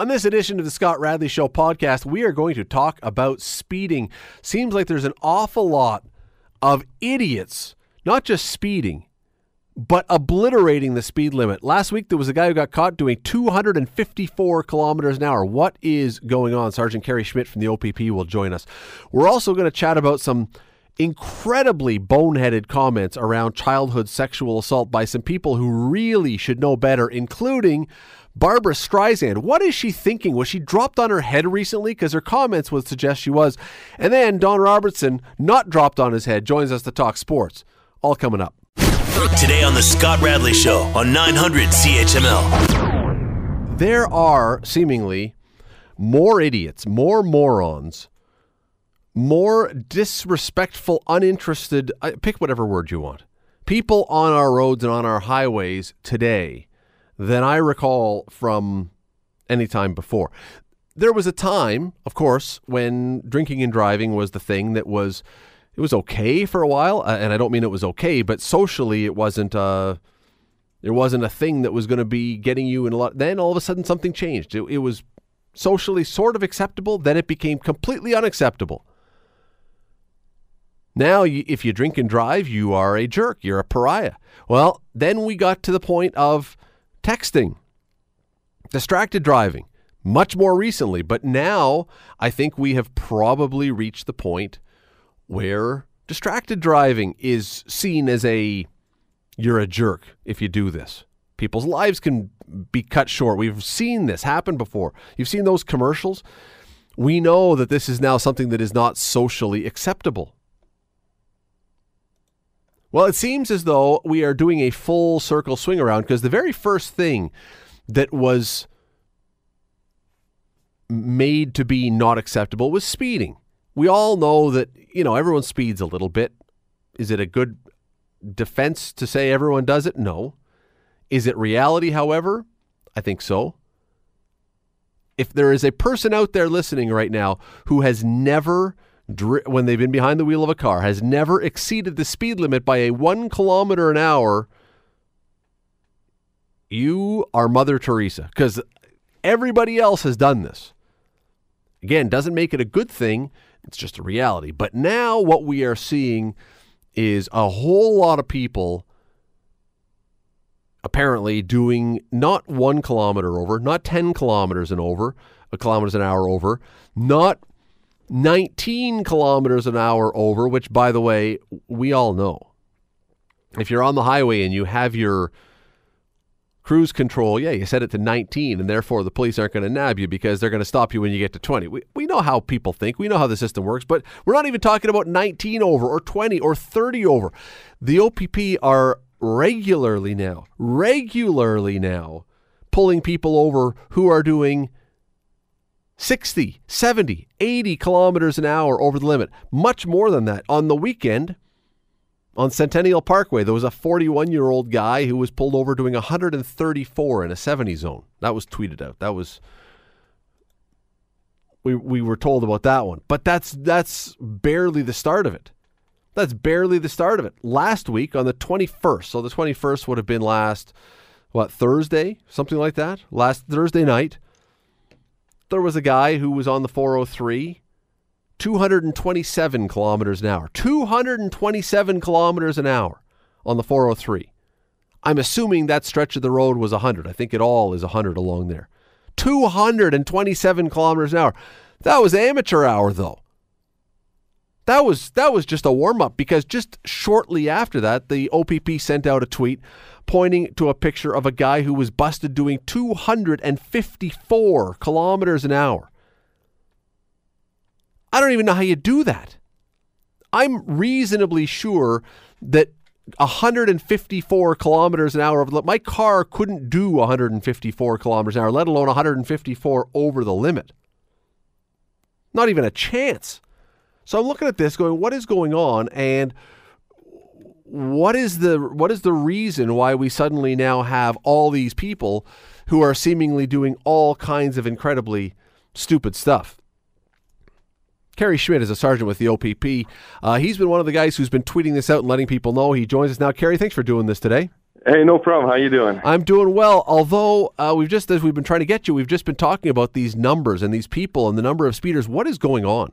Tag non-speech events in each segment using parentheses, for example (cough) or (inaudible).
On this edition of the Scott Radley Show podcast, we are going to talk about speeding. Seems like there's an awful lot of idiots, not just speeding, but obliterating the speed limit. Last week, there was a guy who got caught doing 254 kilometers an hour. What is going on? Sergeant Kerry Schmidt from the OPP will join us. We're also going to chat about some incredibly boneheaded comments around childhood sexual assault by some people who really should know better, including Barbra Streisand. What is she thinking? Was she dropped on her head recently? Because her comments would suggest she was. And then Don Robertson, not dropped on his head, joins us to talk sports. All coming up. Today on The Scott Radley Show on 900 CHML. There are seemingly more idiots, more morons, more disrespectful, uninterested, pick whatever word you want, people on our roads and on our highways today than I recall from any time before. There was a time, of course, when drinking and driving was the thing that was it was okay for a while, uh, and I don't mean it was okay, but socially it wasn't uh it wasn't a thing that was going to be getting you in a lot. Then all of a sudden something changed. It, it was socially sort of acceptable, then it became completely unacceptable. Now, if you drink and drive, you are a jerk. You're a pariah. Well, then we got to the point of texting, distracted driving, much more recently. But now I think we have probably reached the point where distracted driving is seen as a you're a jerk if you do this. People's lives can be cut short. We've seen this happen before. You've seen those commercials. We know that this is now something that is not socially acceptable. Well, it seems as though we are doing a full circle swing around because the very first thing that was made to be not acceptable was speeding. We all know that, you know, everyone speeds a little bit. Is it a good defense to say everyone does it? No. Is it reality, however? I think so. If there is a person out there listening right now who has never when they've been behind the wheel of a car has never exceeded the speed limit by a one kilometer an hour, you are Mother Teresa because everybody else has done this. Again, doesn't make it a good thing. It's just a reality. But now what we are seeing is a whole lot of people apparently doing not one kilometer over, not 10 kilometers and over, a kilometers an hour over, not 19 kilometers an hour over, which, by the way, we all know. If you're on the highway and you have your cruise control, yeah, you set it to 19, and therefore the police aren't going to nab you because they're going to stop you when you get to 20. We, we know how people think, we know how the system works, but we're not even talking about 19 over or 20 or 30 over. The OPP are regularly now, regularly now, pulling people over who are doing 60, 70, 80 kilometers an hour over the limit. Much more than that. On the weekend, on Centennial Parkway, there was a 41 year old guy who was pulled over doing 134 in a 70 zone. That was tweeted out. That was. We, we were told about that one. But that's that's barely the start of it. That's barely the start of it. Last week on the 21st, so the 21st would have been last, what, Thursday? Something like that? Last Thursday night there was a guy who was on the 403, 227 kilometers an hour. 227 kilometers an hour on the 403. I'm assuming that stretch of the road was 100. I think it all is 100 along there. 227 kilometers an hour. That was amateur hour, though. That was that was just a warm up because just shortly after that, the OPP sent out a tweet pointing to a picture of a guy who was busted doing 254 kilometers an hour. I don't even know how you do that. I'm reasonably sure that 154 kilometers an hour my car couldn't do 154 kilometers an hour, let alone 154 over the limit. Not even a chance. So I'm looking at this going, what is going on? And what is the what is the reason why we suddenly now have all these people who are seemingly doing all kinds of incredibly stupid stuff? Kerry Schmidt is a sergeant with the OPP. Uh, he's been one of the guys who's been tweeting this out and letting people know. He joins us now. Kerry, thanks for doing this today. Hey, no problem. How you doing? I'm doing well. Although uh, we've just, as we've been trying to get you, we've just been talking about these numbers and these people and the number of speeders. What is going on?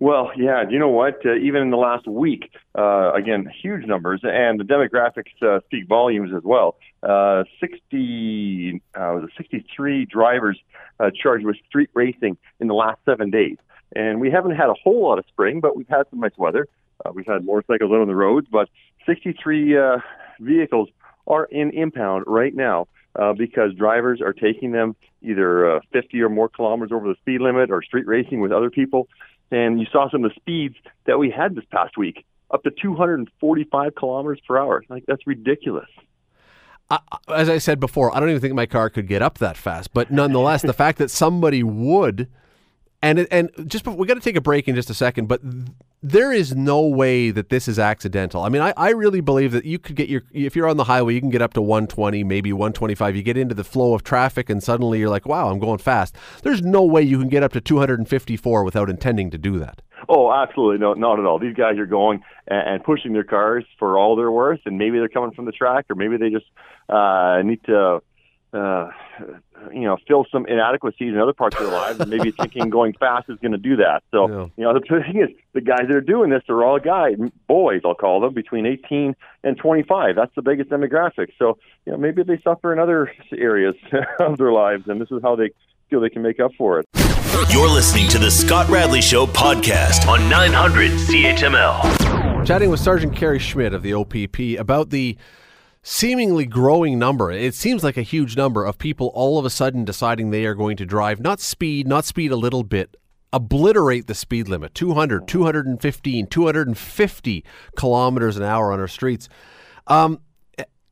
Well, yeah. You know what? Uh, even in the last week, uh, again, huge numbers, and the demographics uh, speak volumes as well. Uh, 60, uh, was it 63 drivers uh, charged with street racing in the last seven days. And we haven't had a whole lot of spring, but we've had some nice weather. Uh, we've had motorcycles out on the roads, but 63 uh, vehicles are in impound right now uh, because drivers are taking them either uh, 50 or more kilometers over the speed limit or street racing with other people. And you saw some of the speeds that we had this past week, up to 245 kilometers per hour. Like that's ridiculous. I, as I said before, I don't even think my car could get up that fast. But nonetheless, the (laughs) fact that somebody would, and and just we got to take a break in just a second. But there is no way that this is accidental. I mean, I, I really believe that you could get your if you're on the highway, you can get up to 120, maybe 125. You get into the flow of traffic, and suddenly you're like, wow, I'm going fast. There's no way you can get up to 254 without intending to do that. Oh, absolutely no, not at all. These guys are going and, pushing their cars for all they're worth, and maybe they're coming from the track, or maybe they just uh, need to uh, you know, fill some inadequacies in other parts of their lives, and maybe thinking (laughs) going fast is going to do that. So, yeah. you know, the (laughs) thing is, the guys that are doing this are all guys, boys, I'll call them, between 18 and 25. That's the biggest demographic. So, you know, maybe they suffer in other (laughs) areas of their lives, and this is how they feel they can make up for it. You're listening to the Scott Radley Show podcast on 900 CHML. Chatting with Sergeant Kerry Schmidt of the OPP about the seemingly growing number. It seems like a huge number of people all of a sudden deciding they are going to drive not speed, not speed a little bit, obliterate the speed limit 200, 215, 250 kilometers an hour on our streets. Um,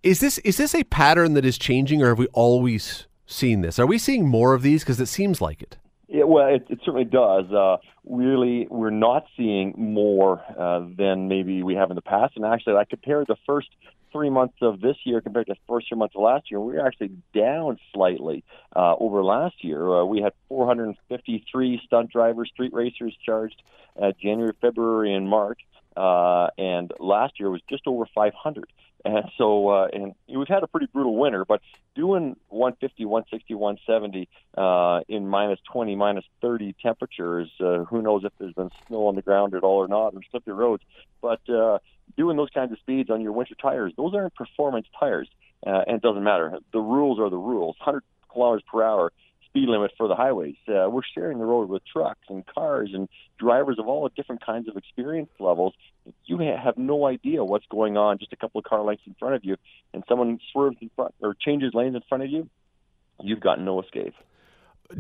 is this is this a pattern that is changing, or have we always seen this? Are we seeing more of these? Because it seems like it. Yeah, well, it, it certainly does. Uh, really, we're not seeing more uh, than maybe we have in the past. And actually, I compared the first three months of this year compared to the first three months of last year, we are actually down slightly uh, over last year. Uh, we had 453 stunt drivers, street racers charged uh, January, February, and March, uh, and last year was just over 500. And so, uh, and we've had a pretty brutal winter, but doing 150, 160, 170 uh, in minus 20, minus 30 temperatures, uh, who knows if there's been snow on the ground at all or not, or slippery roads. But uh, doing those kinds of speeds on your winter tires, those aren't performance tires, uh, and it doesn't matter. The rules are the rules. 100 kilometers per hour speed limit for the highways. Uh, we're sharing the road with trucks and cars and drivers of all different kinds of experience levels. You have no idea what's going on just a couple of car lengths in front of you, and someone swerves in front or changes lanes in front of you. You've got no escape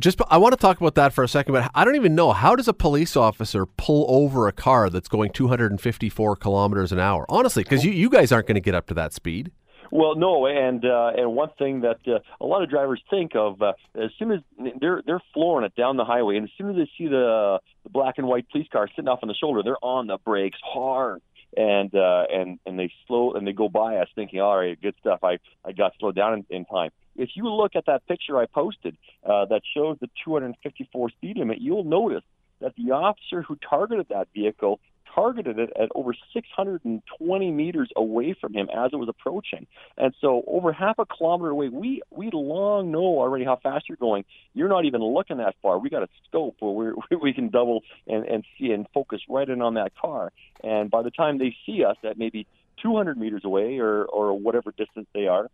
just I want to talk about that for a second, but I don't even know how does a police officer pull over a car that's going 254 kilometers an hour? Honestly, because you, you guys aren't going to get up to that speed. Well, no, and uh, and one thing that uh, a lot of drivers think of uh, as soon as they're they're flooring it down the highway, and as soon as they see the, the black and white police car sitting off on the shoulder, they're on the brakes hard and uh, and and they slow and they go by us thinking, all right, good stuff. I I got slowed down in, in time. If you look at that picture I posted uh, that shows the 254 speed limit, you'll notice that the officer who targeted that vehicle targeted it at over 620 meters away from him as it was approaching. And so, over half a kilometer away, we we long know already how fast you're going. You're not even looking that far. We got a scope where we (laughs) we can double and and see and focus right in on that car. And by the time they see us at maybe 200 meters away or or whatever distance they are,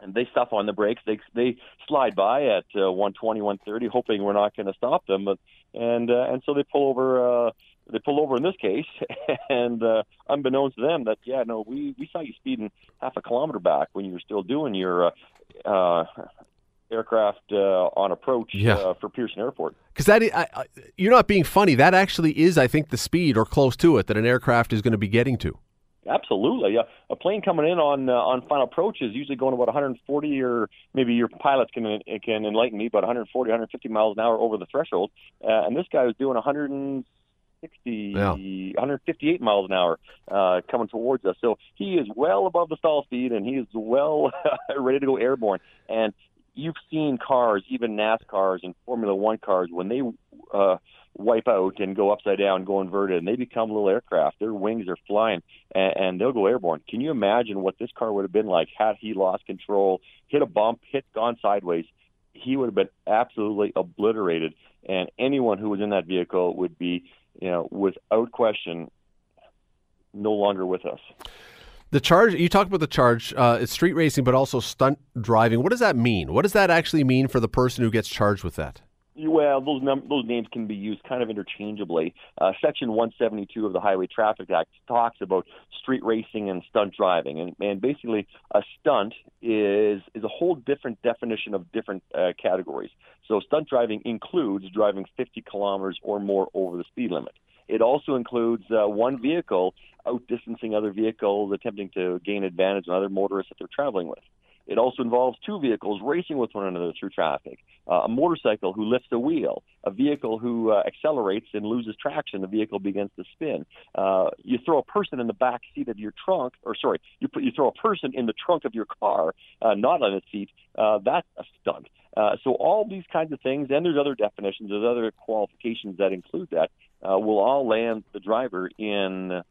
and they stop on the brakes. They they slide by at uh, 120, 130, hoping we're not going to stop them. But and uh, and so they pull over. Uh, they pull over in this case, (laughs) and uh, unbeknownst to them, that yeah, no, we we saw you speeding half a kilometer back when you were still doing your uh, uh, aircraft uh, on approach yeah. uh, for Pearson Airport. Because that I, I, you're not being funny. That actually is, I think, the speed or close to it that an aircraft is going to be getting to. Absolutely, yeah. A plane coming in on uh, on final approach is usually going about 140, or maybe your pilots can can enlighten me, but 140, 150 miles an hour over the threshold. Uh, and this guy was doing 160, yeah. 158 miles an hour uh, coming towards us. So he is well above the stall speed, and he is well (laughs) ready to go airborne. And you've seen cars, even NASCARs and Formula One cars, when they uh, wipe out and go upside down, go inverted, and they become little aircraft. Their wings are flying, and, and they'll go airborne. Can you imagine what this car would have been like had he lost control, hit a bump, hit gone sideways? He would have been absolutely obliterated, and anyone who was in that vehicle would be, you know, without question, no longer with us. The charge you talk about the charge, uh, it's street racing, but also stunt driving. What does that mean? What does that actually mean for the person who gets charged with that? Well, those num- those names can be used kind of interchangeably. Uh, Section 172 of the Highway Traffic Act talks about street racing and stunt driving, and, and basically a stunt is is a whole different definition of different uh, categories. So stunt driving includes driving 50 kilometers or more over the speed limit. It also includes uh, one vehicle outdistancing other vehicles, attempting to gain advantage on other motorists that they're traveling with. It also involves two vehicles racing with one another through traffic, uh, a motorcycle who lifts a wheel, a vehicle who uh, accelerates and loses traction. The vehicle begins to spin. Uh, you throw a person in the back seat of your trunk, or sorry, you put you throw a person in the trunk of your car, uh, not on its seat. Uh, that's a stunt. Uh, so all these kinds of things, and there's other definitions, there's other qualifications that include that, will all land the driver in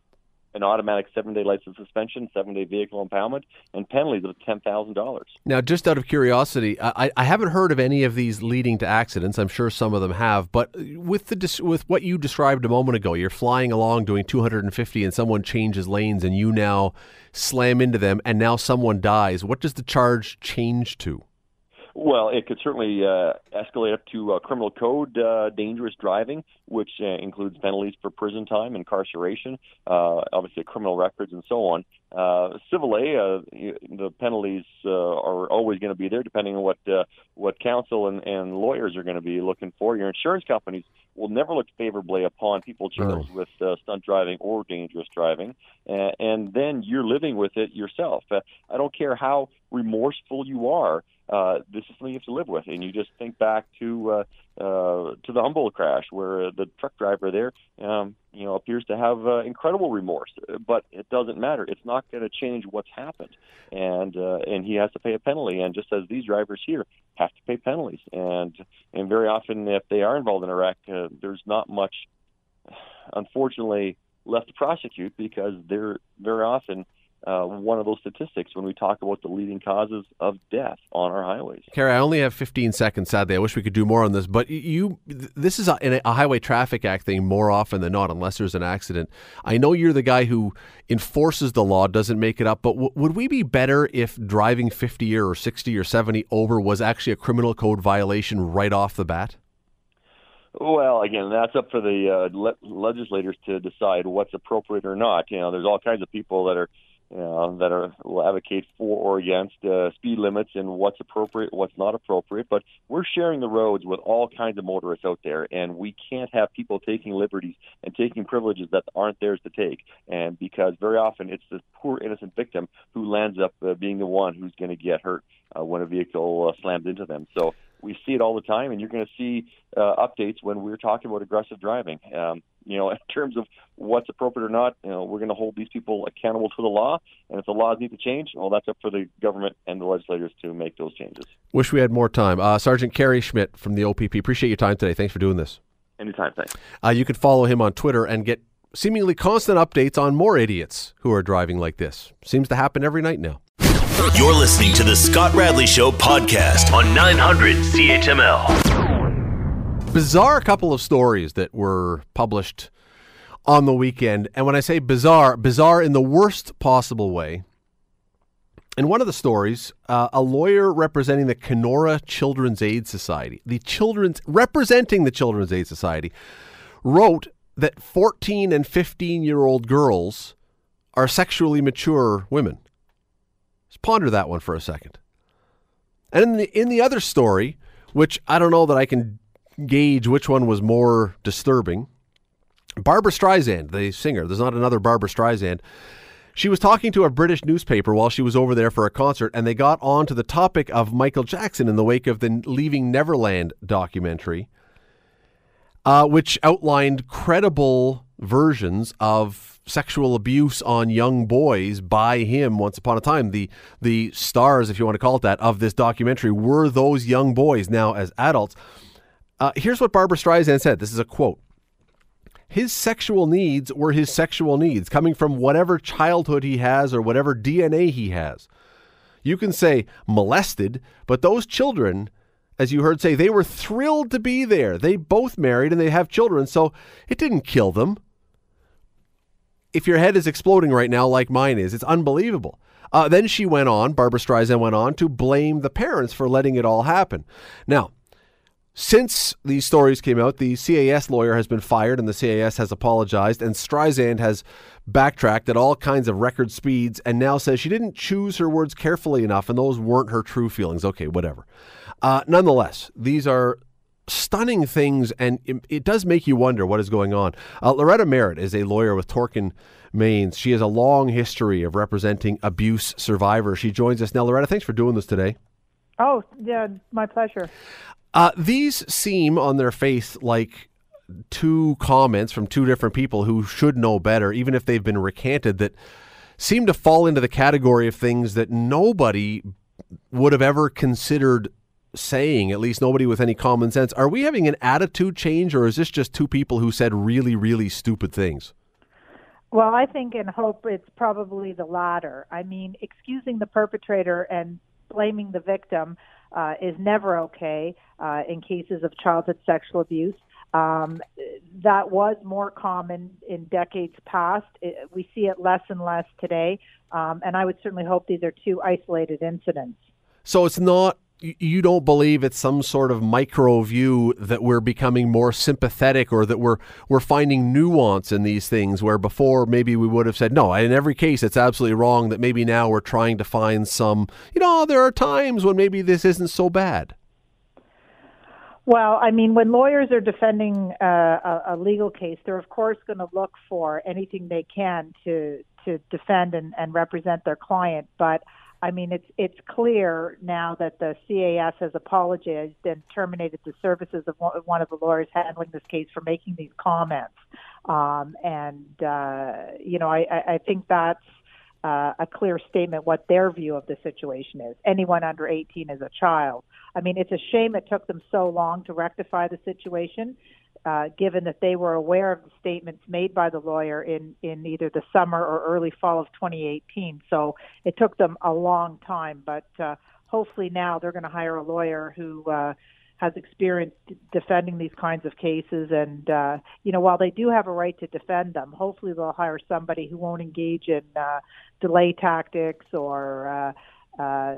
an automatic seven day license suspension, seven day vehicle impoundment, and penalties of $10,000. Now, just out of curiosity, I, I haven't heard of any of these leading to accidents. I'm sure some of them have, but with the with what you described a moment ago, you're flying along doing 250 and someone changes lanes and you now slam into them and now someone dies. What does the charge change to? Well, it could certainly uh, escalate up to uh, criminal code uh, dangerous driving, which uh, includes penalties for prison time, incarceration, uh, obviously criminal records, and so on. Uh, civil A, uh, the penalties uh, are always going to be there, depending on what uh, what counsel and, and lawyers are going to be looking for. Your insurance companies will never look favorably upon people charged with uh, stunt driving or dangerous driving, uh, and then you're living with it yourself. Uh, I don't care how remorseful you are uh, this is something you have to live with. And you just think back to uh, uh, to the Humboldt crash, where the truck driver there, um, you know, appears to have uh, incredible remorse, but it doesn't matter. It's not going to change what's happened, and uh, and he has to pay a penalty. And just as these drivers here have to pay penalties, and and very often if they are involved in wreck, uh, there's not much, unfortunately, left to prosecute because they're very often uh, one of those statistics when we talk about the leading causes of death on our highways. Kerry, I only have 15 seconds. Sadly, I wish we could do more on this, but you, this is a, a Highway Traffic Act thing more often than not, unless there's an accident. I know you're the guy who enforces the law, doesn't make it up, but w- would we be better if driving 50 or 60 or 70 over was actually a criminal code violation right off the bat? Well, again, that's up for the uh, le- legislators to decide what's appropriate or not. You know, there's all kinds of people that are know, that are will advocate for or against uh, speed limits and what's appropriate, what's not appropriate. But we're sharing the roads with all kinds of motorists out there, and we can't have people taking liberties and taking privileges that aren't theirs to take. And because very often it's the poor innocent victim who lands up uh, being the one who's going to get hurt uh, when a vehicle uh, slams into them. So we see it all the time, and you're going to see uh, updates when we're talking about aggressive driving. Um, you know, (laughs) in terms of what's appropriate or not, you know, we're going to hold these people accountable to the law. And if the laws need to change, well, that's up for the government and the legislators to make those changes. Wish we had more time. Uh, Sergeant Kerry Schmidt from the OPP. Appreciate your time today. Thanks for doing this. Anytime. Thanks. Uh, you can follow him on Twitter and get seemingly constant updates on more idiots who are driving like this. Seems to happen every night now. You're listening to the Scott Radley Show podcast on 900 CHML bizarre couple of stories that were published on the weekend. And when I say bizarre, bizarre in the worst possible way. In one of the stories, uh, a lawyer representing the Kenora Children's Aid Society, the children's representing the Children's Aid Society, wrote that 14 and 15 year old girls are sexually mature women. Let's ponder that one for a second. And in the in the other story, which I don't know that I can gauge which one was more disturbing. Barbra Streisand, the singer, there's not another Barbra Streisand. She was talking to a British newspaper while she was over there for a concert, and they got on to the topic of Michael Jackson in the wake of the Leaving Neverland documentary, uh, which outlined credible versions of sexual abuse on young boys by him once upon a time. The the stars, if you want to call it that, of this documentary were those young boys. Now, as adults, Uh, here's what Barbra Streisand said. This is a quote. His sexual needs were his sexual needs, coming from whatever childhood he has or whatever DNA he has. You can say molested, but those children, as you heard say, they were thrilled to be there. They both married and they have children, so it didn't kill them. If your head is exploding right now, like mine is, it's unbelievable. Uh, then she went on, Barbra Streisand went on to blame the parents for letting it all happen. Now, since these stories came out, the CAS lawyer has been fired and the CAS has apologized, and Streisand has backtracked at all kinds of record speeds and now says she didn't choose her words carefully enough and those weren't her true feelings. Okay, whatever. Uh, nonetheless, these are stunning things and it, it, does make you wonder what is going on. Uh, Loretta Merritt is a lawyer with Torkin Manes. She has a long history of representing abuse survivors. She joins us now. Loretta, thanks for doing this today. Oh, yeah, my pleasure. Uh, these seem on their face like two comments from two different people who should know better, even if they've been recanted, that seem to fall into the category of things that nobody would have ever considered saying, at least nobody with any common sense. Are we having an attitude change, or is this just two people who said really, really stupid things? Well, I think and hope it's probably the latter. I mean, excusing the perpetrator and blaming the victim uh, is never okay uh, in cases of childhood sexual abuse. Um, that was more common in decades past. It, we see it less and less today, um, and I would certainly hope these are two isolated incidents. So it's not you don't believe it's some sort of micro view that we're becoming more sympathetic or that we're we're finding nuance in these things where before maybe we would have said no in every case it's absolutely wrong that maybe now we're trying to find some you know there are times when maybe this isn't so bad well, I mean, when lawyers are defending uh, a, a legal case, they're of course going to look for anything they can to to defend and, and represent their client. But I mean, it's it's clear now that the CAS has apologized and terminated the services of one of the lawyers handling this case for making these comments. Um, and uh, you know, I, I think that's uh, a clear statement what their view of the situation is. Anyone under 18 is a child. I mean, it's a shame it took them so long to rectify the situation uh, given that they were aware of the statements made by the lawyer in, in either the summer or early fall of 2018. So it took them a long time, but uh, hopefully now they're going to hire a lawyer who uh, has experience defending these kinds of cases. And, uh, you know, while they do have a right to defend them, hopefully they'll hire somebody who won't engage in uh, delay tactics or uh, uh,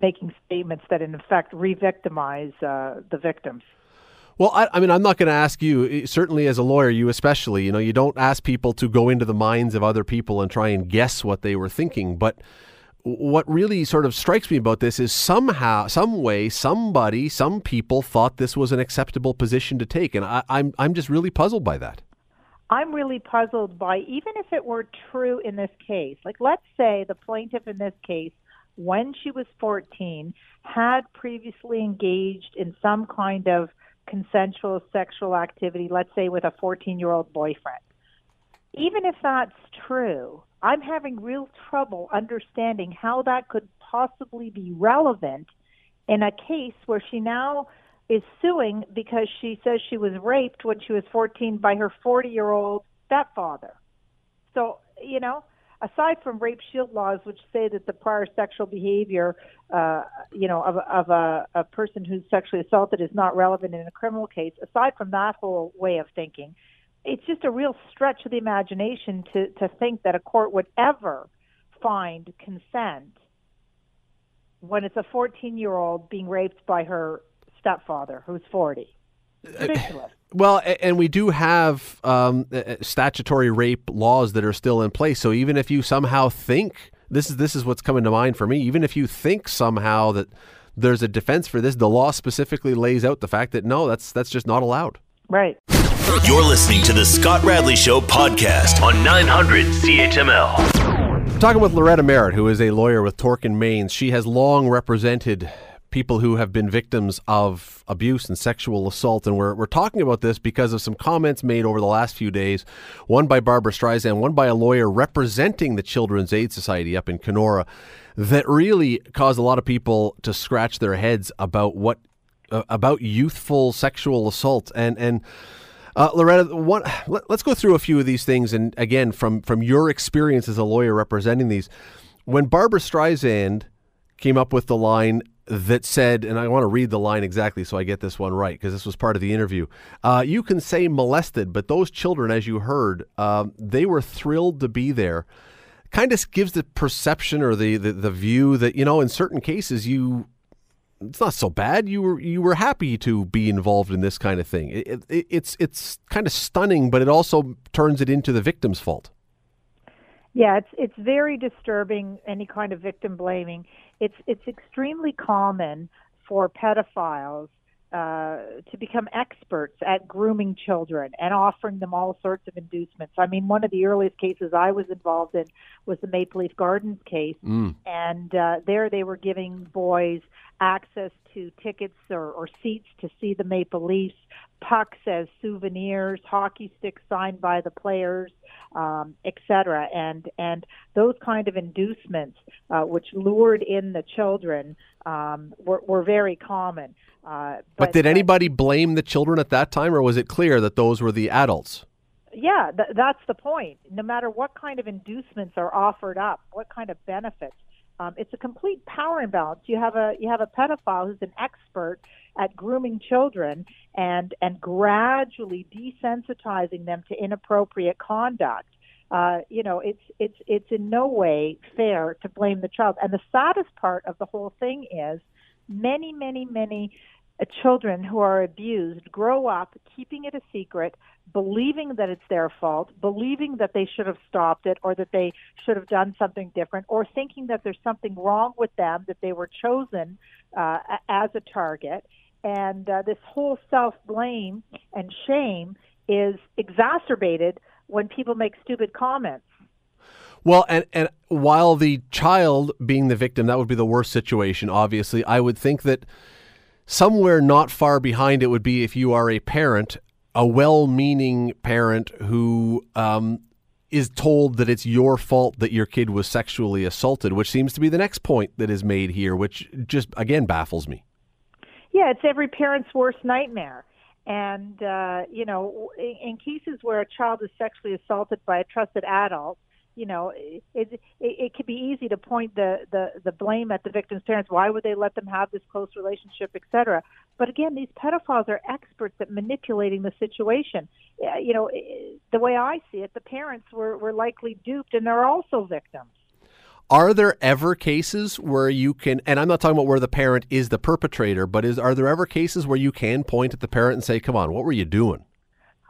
making statements that, in effect, re victimize uh, the victims. Well, I, I mean, I'm not going to ask you, eh, certainly as a lawyer, you especially, you know, you don't ask people to go into the minds of other people and try and guess what they were thinking. But what really sort of strikes me about this is somehow, some way, somebody, some people thought this was an acceptable position to take. And I, I'm, I'm just really puzzled by that. I'm really puzzled by even if it were true in this case, like let's say the plaintiff in this case, when she was 14, had previously engaged in some kind of consensual sexual activity, let's say with a 14 year old boyfriend. Even if that's true, I'm having real trouble understanding how that could possibly be relevant in a case where she now is suing because she says she was raped when she was 14 by her 40 year old stepfather. So, you know, aside from rape shield laws, which say that the prior sexual behavior, uh, you know, of, of a, a person who's sexually assaulted is not relevant in a criminal case, aside from that whole way of thinking, it's just a real stretch of the imagination to, to think that a court would ever find consent when it's a 14 year old being raped by her stepfather who's 40. Ridiculous. (sighs) Well, and we do have um, statutory rape laws that are still in place. So even if you somehow think this is this is what's coming to mind for me, even if you think somehow that there's a defense for this, the law specifically lays out the fact that no, that's that's just not allowed. Right. You're listening to the Scott Radley Show podcast on 900 CHML. I'm talking with Loretta Merritt, who is a lawyer with Torkin Manes. She has long represented people who have been victims of abuse and sexual assault. And we're, we're talking about this because of some comments made over the last few days, one by Barbra Streisand, one by a lawyer representing the Children's Aid Society up in Kenora, that really caused a lot of people to scratch their heads about what uh, about youthful sexual assault and and. Uh, Loretta, let, us go through a few of these things, and again, from from your experience as a lawyer representing these, when Barbra Streisand came up with the line that said, and I want to read the line exactly so I get this one right because this was part of the interview. Uh, you can say molested, but those children, as you heard, uh, they were thrilled to be there kind of gives the perception or the, the, the view that you know in certain cases you it's not so bad. You were you were happy to be involved in this kind of thing. It, it, it's it's kind of stunning, but it also turns it into the victim's fault. Yeah, it's it's very disturbing. Any kind of victim blaming. It's it's extremely common for pedophiles uh, to become experts at grooming children and offering them all sorts of inducements. I mean, one of the earliest cases I was involved in was the Maple Leaf Gardens case, mm. and uh, there they were giving boys access to tickets or, or seats to see the Maple Leafs, pucks as souvenirs, hockey sticks signed by the players, um, etc. And and those kind of inducements, uh, which lured in the children, um, were, were very common. Uh, but, but, did anybody blame the children at that time, or was it clear that those were the adults? Yeah, th- that's the point. No matter what kind of inducements are offered up, what kind of benefits, um, it's a complete power imbalance. You have a you have a pedophile who's an expert at grooming children and and gradually desensitizing them to inappropriate conduct. Uh, you know, it's it's it's in no way fair to blame the child. And the saddest part of the whole thing is many, many, many children who are abused grow up keeping it a secret, believing that it's their fault, believing that they should have stopped it or that they should have done something different, or thinking that there's something wrong with them, that they were chosen uh, as a target. And uh, this whole self blame and shame is exacerbated when people make stupid comments. Well, and and while the child being the victim, that would be the worst situation. Obviously, I would think that somewhere not far behind it would be if you are a parent, a well-meaning parent who um, is told that it's your fault that your kid was sexually assaulted, which seems to be the next point that is made here, which just again baffles me. Yeah, it's every parent's worst nightmare. And, uh, you know, in, in cases where a child is sexually assaulted by a trusted adult, you know, it, it, it could be easy to point the, the, the blame at the victim's parents. Why would they let them have this close relationship, et cetera? But again, these pedophiles are experts at manipulating the situation. You know, the way I see it, the parents were, were likely duped and they're also victims. Are there ever cases where you can, and I'm not talking about where the parent is the perpetrator, but is are there ever cases where you can point at the parent and say, "Come on, what were you doing"?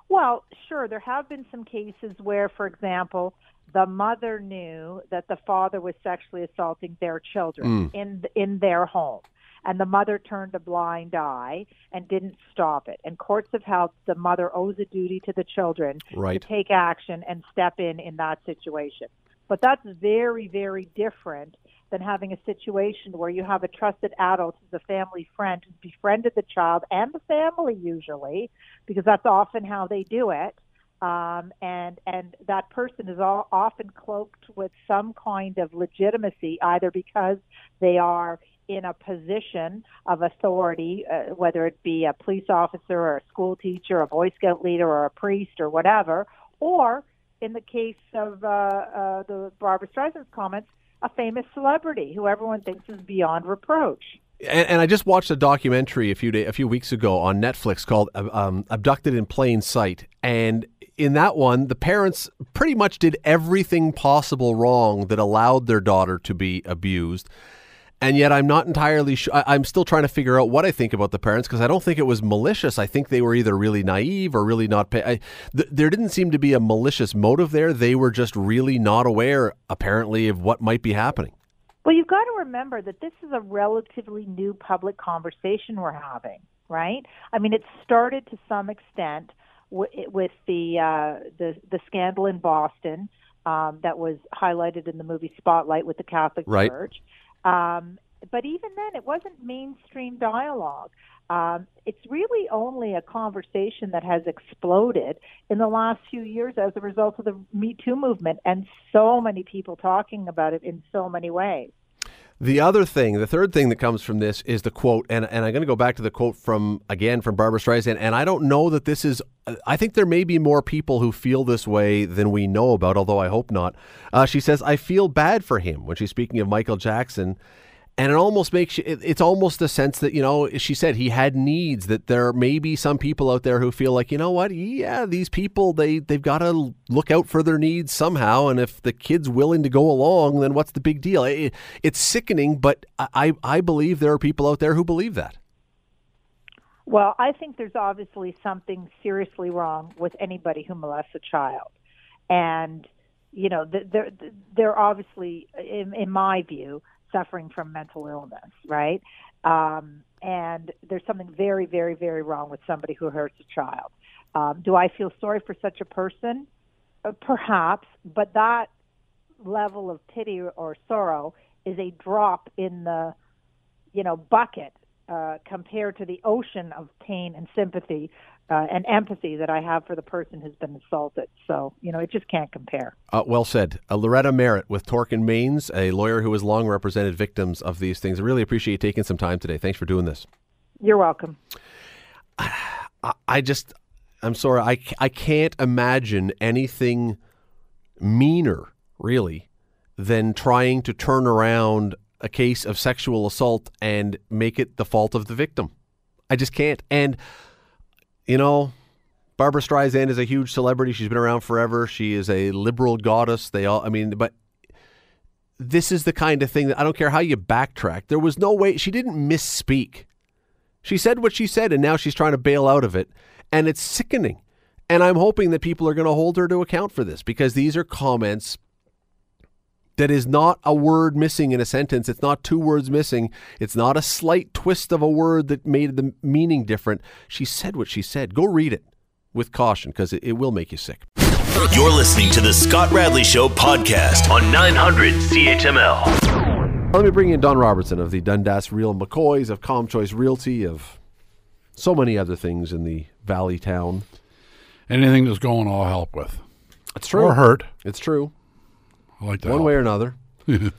Well, sure. There have been some cases where, for example, the mother knew that the father was sexually assaulting their children mm. in in their home and the mother turned a blind eye and didn't stop it and courts have held the mother owes a duty to the children right. to take action and step in in that situation but that's very very different than having a situation where you have a trusted adult who's a family friend who's befriended the child and the family usually because that's often how they do it um, and and that person is all, often cloaked with some kind of legitimacy, either because they are in a position of authority, uh, whether it be a police officer or a school teacher, a Boy Scout leader, or a priest, or whatever, or in the case of uh, uh, the Barbra Streisand's comments, a famous celebrity who everyone thinks is beyond reproach. And, and, I just watched a documentary a few day, a few weeks ago on Netflix called uh, um, "Abducted in Plain Sight," and in that one, the parents pretty much did everything possible wrong that allowed their daughter to be abused. And yet, I'm not entirely sure. I'm still trying to figure out what I think about the parents because I don't think it was malicious. I think they were either really naive or really not. Pay- I, th- there didn't seem to be a malicious motive there. They were just really not aware, apparently, of what might be happening. Well, you've got to remember that this is a relatively new public conversation we're having, right? I mean, it started to some extent w- with the, uh, the the scandal in Boston um, that was highlighted in the movie Spotlight with the Catholic right. Church. Um, but even then, it wasn't mainstream dialogue. Um, it's really only a conversation that has exploded in the last few years as a result of the Me Too movement and so many people talking about it in so many ways. The other thing, the third thing that comes from this is the quote, and, and I'm going to go back to the quote from, again, from Barbra Streisand. And I don't know that this is, I think there may be more people who feel this way than we know about, although I hope not. Uh, she says, I feel bad for him when she's speaking of Michael Jackson and it almost makes you it, it's almost a sense that you know she said he had needs that there may be some people out there who feel like you know what? Yeah these people they they've got to look out for their needs somehow. And if the kid's willing to go along then what's the big deal? It, it's sickening but i i believe there are people out there who believe that. Well i think there's obviously something seriously wrong with anybody who molests a child. And you know they're they're obviously in, in my view suffering from mental illness, right? Um, and there's something very, very, very wrong with somebody who hurts a child. Um, do I feel sorry for such a person? Uh, perhaps, but that level of pity or sorrow is a drop in the, you know, bucket uh, compared to the ocean of pain and sympathy uh, and empathy that I have for the person who's been assaulted. So, you know, it just can't compare. Uh, well said. Uh, Loretta Merritt with Torkin Manes, a lawyer who has long represented victims of these things. I really appreciate you taking some time today. Thanks for doing this. You're welcome. I, I just, I'm sorry, I, I can't imagine anything meaner, really, than trying to turn around a case of sexual assault and make it the fault of the victim. I just can't. And you know, Barbra Streisand is a huge celebrity. She's been around forever. She is a liberal goddess. They all, I mean, but this is the kind of thing that I don't care how you backtrack. There was no way she didn't misspeak. She said what she said, and now she's trying to bail out of it. And it's sickening. And I'm hoping that people are going to hold her to account for this because these are comments that is not a word missing in a sentence. It's not two words missing. It's not a slight twist of a word that made the meaning different. She said what she said. Go read it with caution because it, it will make you sick. You're listening to the Scott Radley Show podcast on 900 CHML. Let me bring in Don Robertson of the Dundas Real McCoys, of Calm Choice Realty, of so many other things in the Valley town. Anything that's going, I'll help with. It's true. Or hurt. It's true. I like that. One way or another. (laughs) Could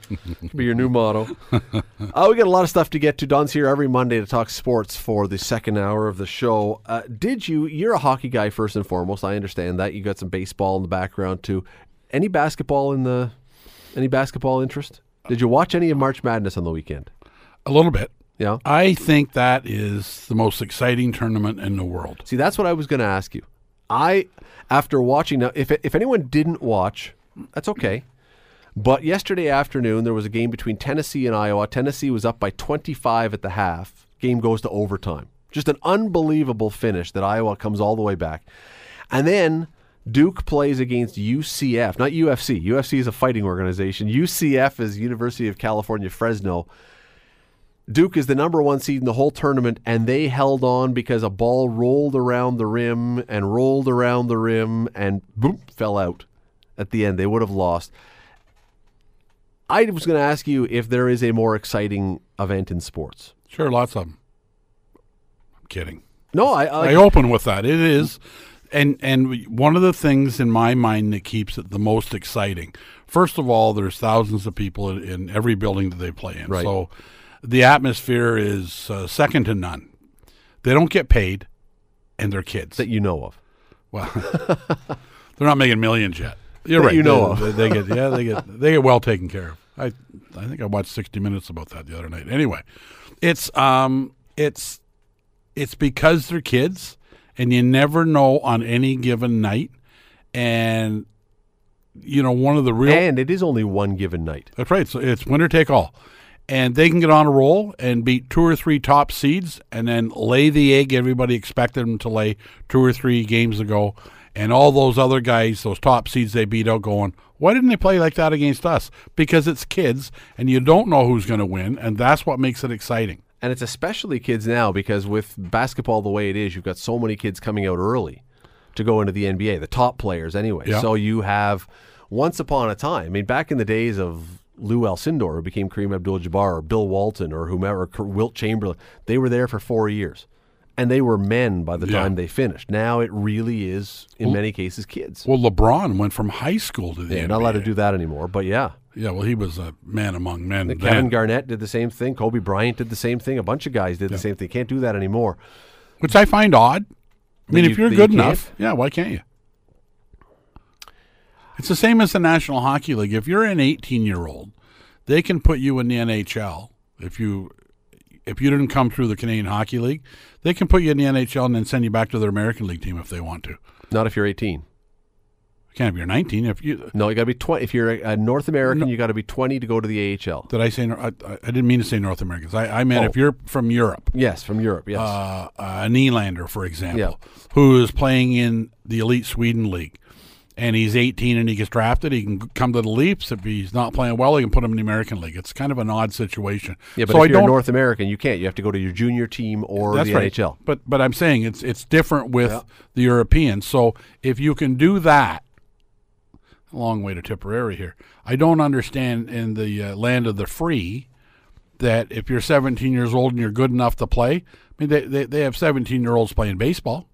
be your new motto. uh, we got a lot of stuff to get to. Don's here every Monday to talk sports for the second hour of the show. Uh, did you? You're a hockey guy first and foremost. I understand that. You got some baseball in the background too. Any basketball in the? Any basketball interest? Did you watch any of March Madness on the weekend? A little bit. Yeah. I think that is the most exciting tournament in the world. See, that's what I was going to ask you. I, after watching now, if if anyone didn't watch, that's okay. But yesterday afternoon, there was a game between Tennessee and Iowa. Tennessee was up by 25 at the half. Game goes to overtime. Just an unbelievable finish that Iowa comes all the way back. And then Duke plays against UCF, not UFC. UFC is a fighting organization. UCF is University of California, Fresno. Duke is the number one seed in the whole tournament, and they held on because a ball rolled around the rim and rolled around the rim and boom, fell out at the end. They would have lost. I was going to ask you if there is a more exciting event in sports. Sure, lots of them. I'm kidding. No, I I, I open with that. It is, and and one of the things in my mind that keeps it the most exciting. First of all, there's thousands of people in, in every building that they play in, Right. so the atmosphere is uh, second to none. They don't get paid, and they're kids. that you know of. Well, (laughs) they're not making millions yet. You're That right. you know they, they get yeah they get they get well taken care of. I I think I watched 60 Minutes about that the other night. Anyway, it's um it's it's because they're kids, and you never know on any given night, and you know one of the real And it is only one given night. that's right. So it's winner take all. And they can get on a roll and beat two or three top seeds and then lay the egg everybody expected them to lay two or three games ago. And all those other guys, those top seeds they beat out, going, why didn't they play like that against us? Because it's kids and you don't know who's going to win. And that's what makes it exciting. And it's especially kids now because with basketball the way it is, you've got so many kids coming out early to go into the NBA, the top players anyway. Yeah. So you have once upon a time, I mean, back in the days of Lou Alcindor, who became Kareem Abdul-Jabbar, or Bill Walton, or whomever, Wilt Chamberlain, they were there for four years, and they were men by the Yeah. time they finished. Now it really is, in many cases, kids. Well, LeBron went from high school to the Yeah, NBA. not allowed to do that anymore, but yeah, Yeah, well, he was a man among men. Kevin Garnett did the same thing. Kobe Bryant did the same thing. A bunch of guys did the same thing. Can't do that anymore. which I find odd. I mean, That if you- you're good you enough, yeah, why can't you? It's the same as the National Hockey League. If you're an 18 year old, they can put you in the NHL. If you if you didn't come through the Canadian Hockey League, they can put you in the NHL and then send you back to their American League team if they want to. Not if you're 18. You can't if you're 19. If you No, you got to be 20. If you're a, North American, you got to be 20 to go to the AHL. did I say I, I I didn't mean to say North Americans. I, I meant Oh. if you're from Europe. Yes, from Europe. Yes. uh, an Elander, for example, Yeah. who is playing in the Elite Sweden League, and he's 18 and he gets drafted, he can come to the Leafs. If he's not playing well, he can put him in the American League. It's kind of an odd situation. yeah, but so if I you're. North American, you can't. You have to go to your junior team or that's the right. NHL. But but I'm saying it's it's different with the Europeans. So if you can do that, a long way to Tipperary here. I don't understand in the uh, land of the free that if you're 17 years old and you're good enough to play. I mean, they they, they have 17 year olds playing baseball.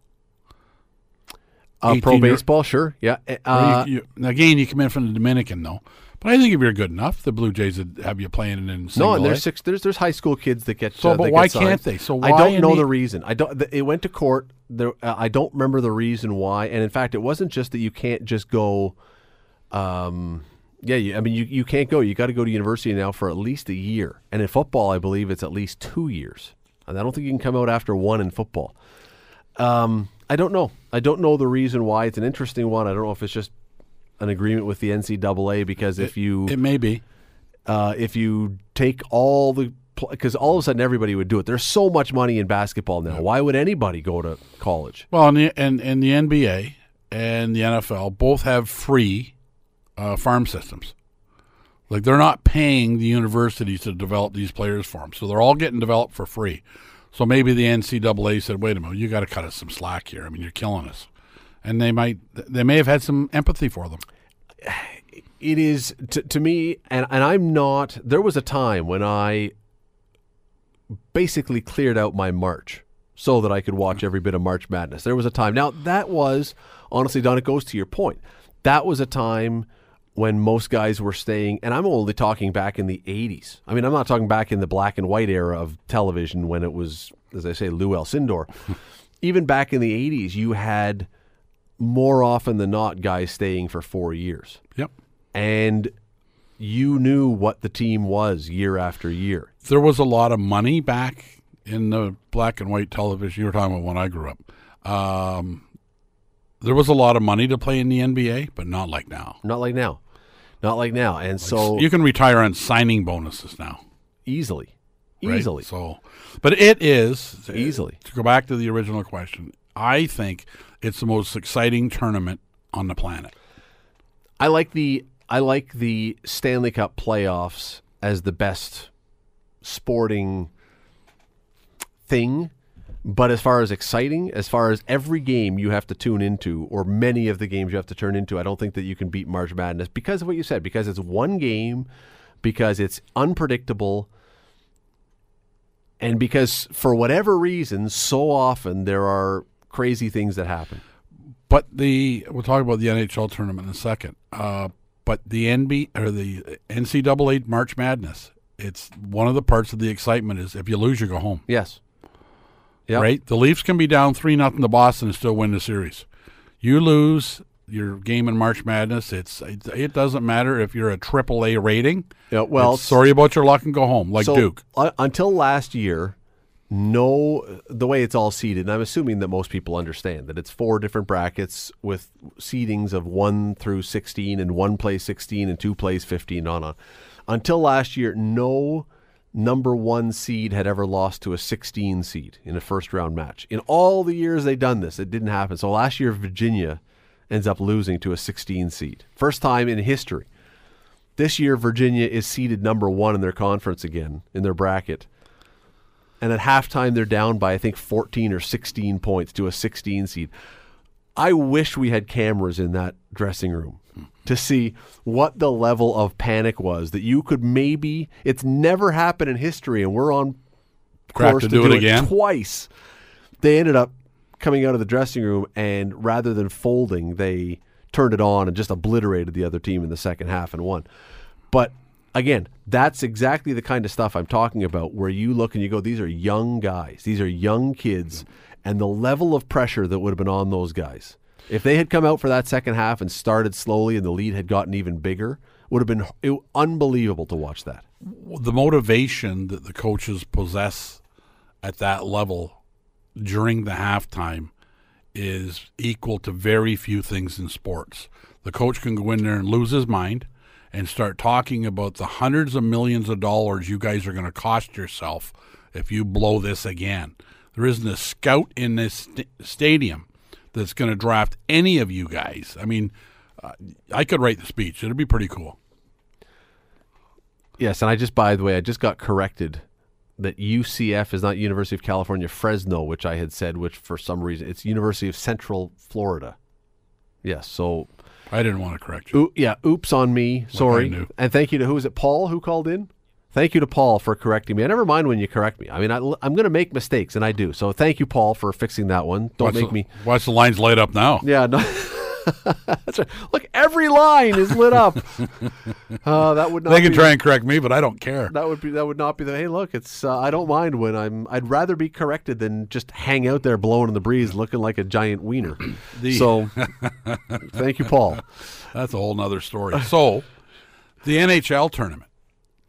Uh, pro 18 year- baseball, sure. Yeah. Uh, you, you, again, you come in from the Dominican, though. But I think if you're good enough, the Blue Jays would have you playing in no, and there's six. There's there's high school kids that get. So, uh, but why can't they? So I don't know the- the reason. I don't. th- It went to court. There, uh, I don't remember the reason why. And in fact, it wasn't just that you can't just go. Um, yeah, you, I mean, you, you can't go. You got to go to university now for at least a year. And in football, I believe it's at least two years. And I don't think you can come out after one in football. Um, I don't know. I don't know the reason why. It's an interesting one. I don't know if it's just an agreement with the NCAA because if you It may be. uh, if you take all the because all of a sudden everybody would do it. There's so much money in basketball now. Why would anybody go to college? Well, and the, and, and the NBA and the NFL both have free uh, farm systems. Like they're not paying the universities to develop these players for them, so they're all getting developed for free. So maybe the NCAA said, "Wait a minute, you got to cut us some slack here. I mean, you're killing us," and they might they may have had some empathy for them. It is to, to me, and and I'm not. There was a time when I basically cleared out my March so that I could watch every bit of March Madness. There was a time. Now that was honestly, Don. It goes to your point. That was a time when most guys were staying, and I'm only talking back in the 80s. I mean, I'm not talking back in the black and white era of television when it was, as I say, Lou Alcindor. (laughs) Even back in the 80s, you had more often than not guys staying for four years Yep. and you knew what the team was year after year. there was a lot of money back in the black and white television. You were talking about when I grew up. Um, there was a lot of money to play in the NBA, but not like now. Not like now. Not like now. And so you can retire on signing bonuses now. easily. right? Easily. So, but it is Easily. To go back to the original question, I think it's the most exciting tournament on the planet. I like the I like the Stanley Cup playoffs as the best sporting thing. But as far as exciting, as far as every game you have to tune into, or many of the games you have to turn into, I don't think that you can beat March Madness because of what you said, because it's one game, because it's unpredictable, and because for whatever reason, so often there are crazy things that happen. But the we'll talk about the NHL tournament in a second. Uh, but the NB or the NCAA March Madness, it's one of the parts of the excitement is if you lose, you go home. Yes. Yep. Right? The Leafs can be down three nothing to Boston and still win the series. You lose your game in March Madness. It's it, it doesn't matter if you're a triple A rating. Yeah, well, sorry about your luck and go home like so, Duke. uh, until last year, no, the way it's all seeded, and I'm assuming that most people understand that it's four different brackets with seedings of one through 16, and one plays 16 and two plays 15 on on. Until last year, no number one seed had ever lost to a 16 seed in a first round match. In all the years they've done this, it didn't happen. So last year, Virginia ends up losing to a 16 seed. First time in history. This year, Virginia is seeded number one in their conference again, in their bracket. And at halftime, they're down by, I think, 14 or 16 points to a 16 seed. I wish we had cameras in that dressing room to see what the level of panic was that you could maybe, it's never happened in history, and we're on Crap course to do it again? twice. They ended up coming out of the dressing room, and rather than folding, they turned it on and just obliterated the other team in the second half and won. But again, that's exactly the kind of stuff I'm talking about where you look and you go, these are young guys, these are young kids, and the level of pressure that would have been on those guys. If they had come out for that second half and started slowly and the lead had gotten even bigger, would have been it, unbelievable to watch that. the motivation that the coaches possess at that level during the halftime is equal to very few things in sports. The coach can go in there and lose his mind and start talking about the hundreds of millions of dollars you guys are going to cost yourself if you blow this again. There isn't a scout in this st- stadium that's going to draft any of you guys. I mean, uh, I could write the speech. It'd be pretty cool. Yes, and I just by the way, I just got corrected that UCF is not University of California Fresno, which I had said, which for some reason it's University of Central Florida. Yes, so I didn't want to correct you. oo- yeah, oops on me. Sorry. And thank you to who is it? Paul who called in. Thank you to Paul for correcting me. I never mind when you correct me. I mean, I, am going to make mistakes, and I do. So thank you, Paul, for fixing that one. Don't Watch make the, me. Watch the lines light up now. Yeah, no. (laughs) That's right. Look, every line is lit up. (laughs) Uh, that would not. They can be- try and correct me, but I don't care. That would be that would not be the hey look it's uh, I don't mind when I'm I'd rather be corrected than just hang out there blowing in the breeze looking like a giant wiener. (clears throat) The- so (laughs) thank you, Paul. That's a whole nother story. So, the NHL tournament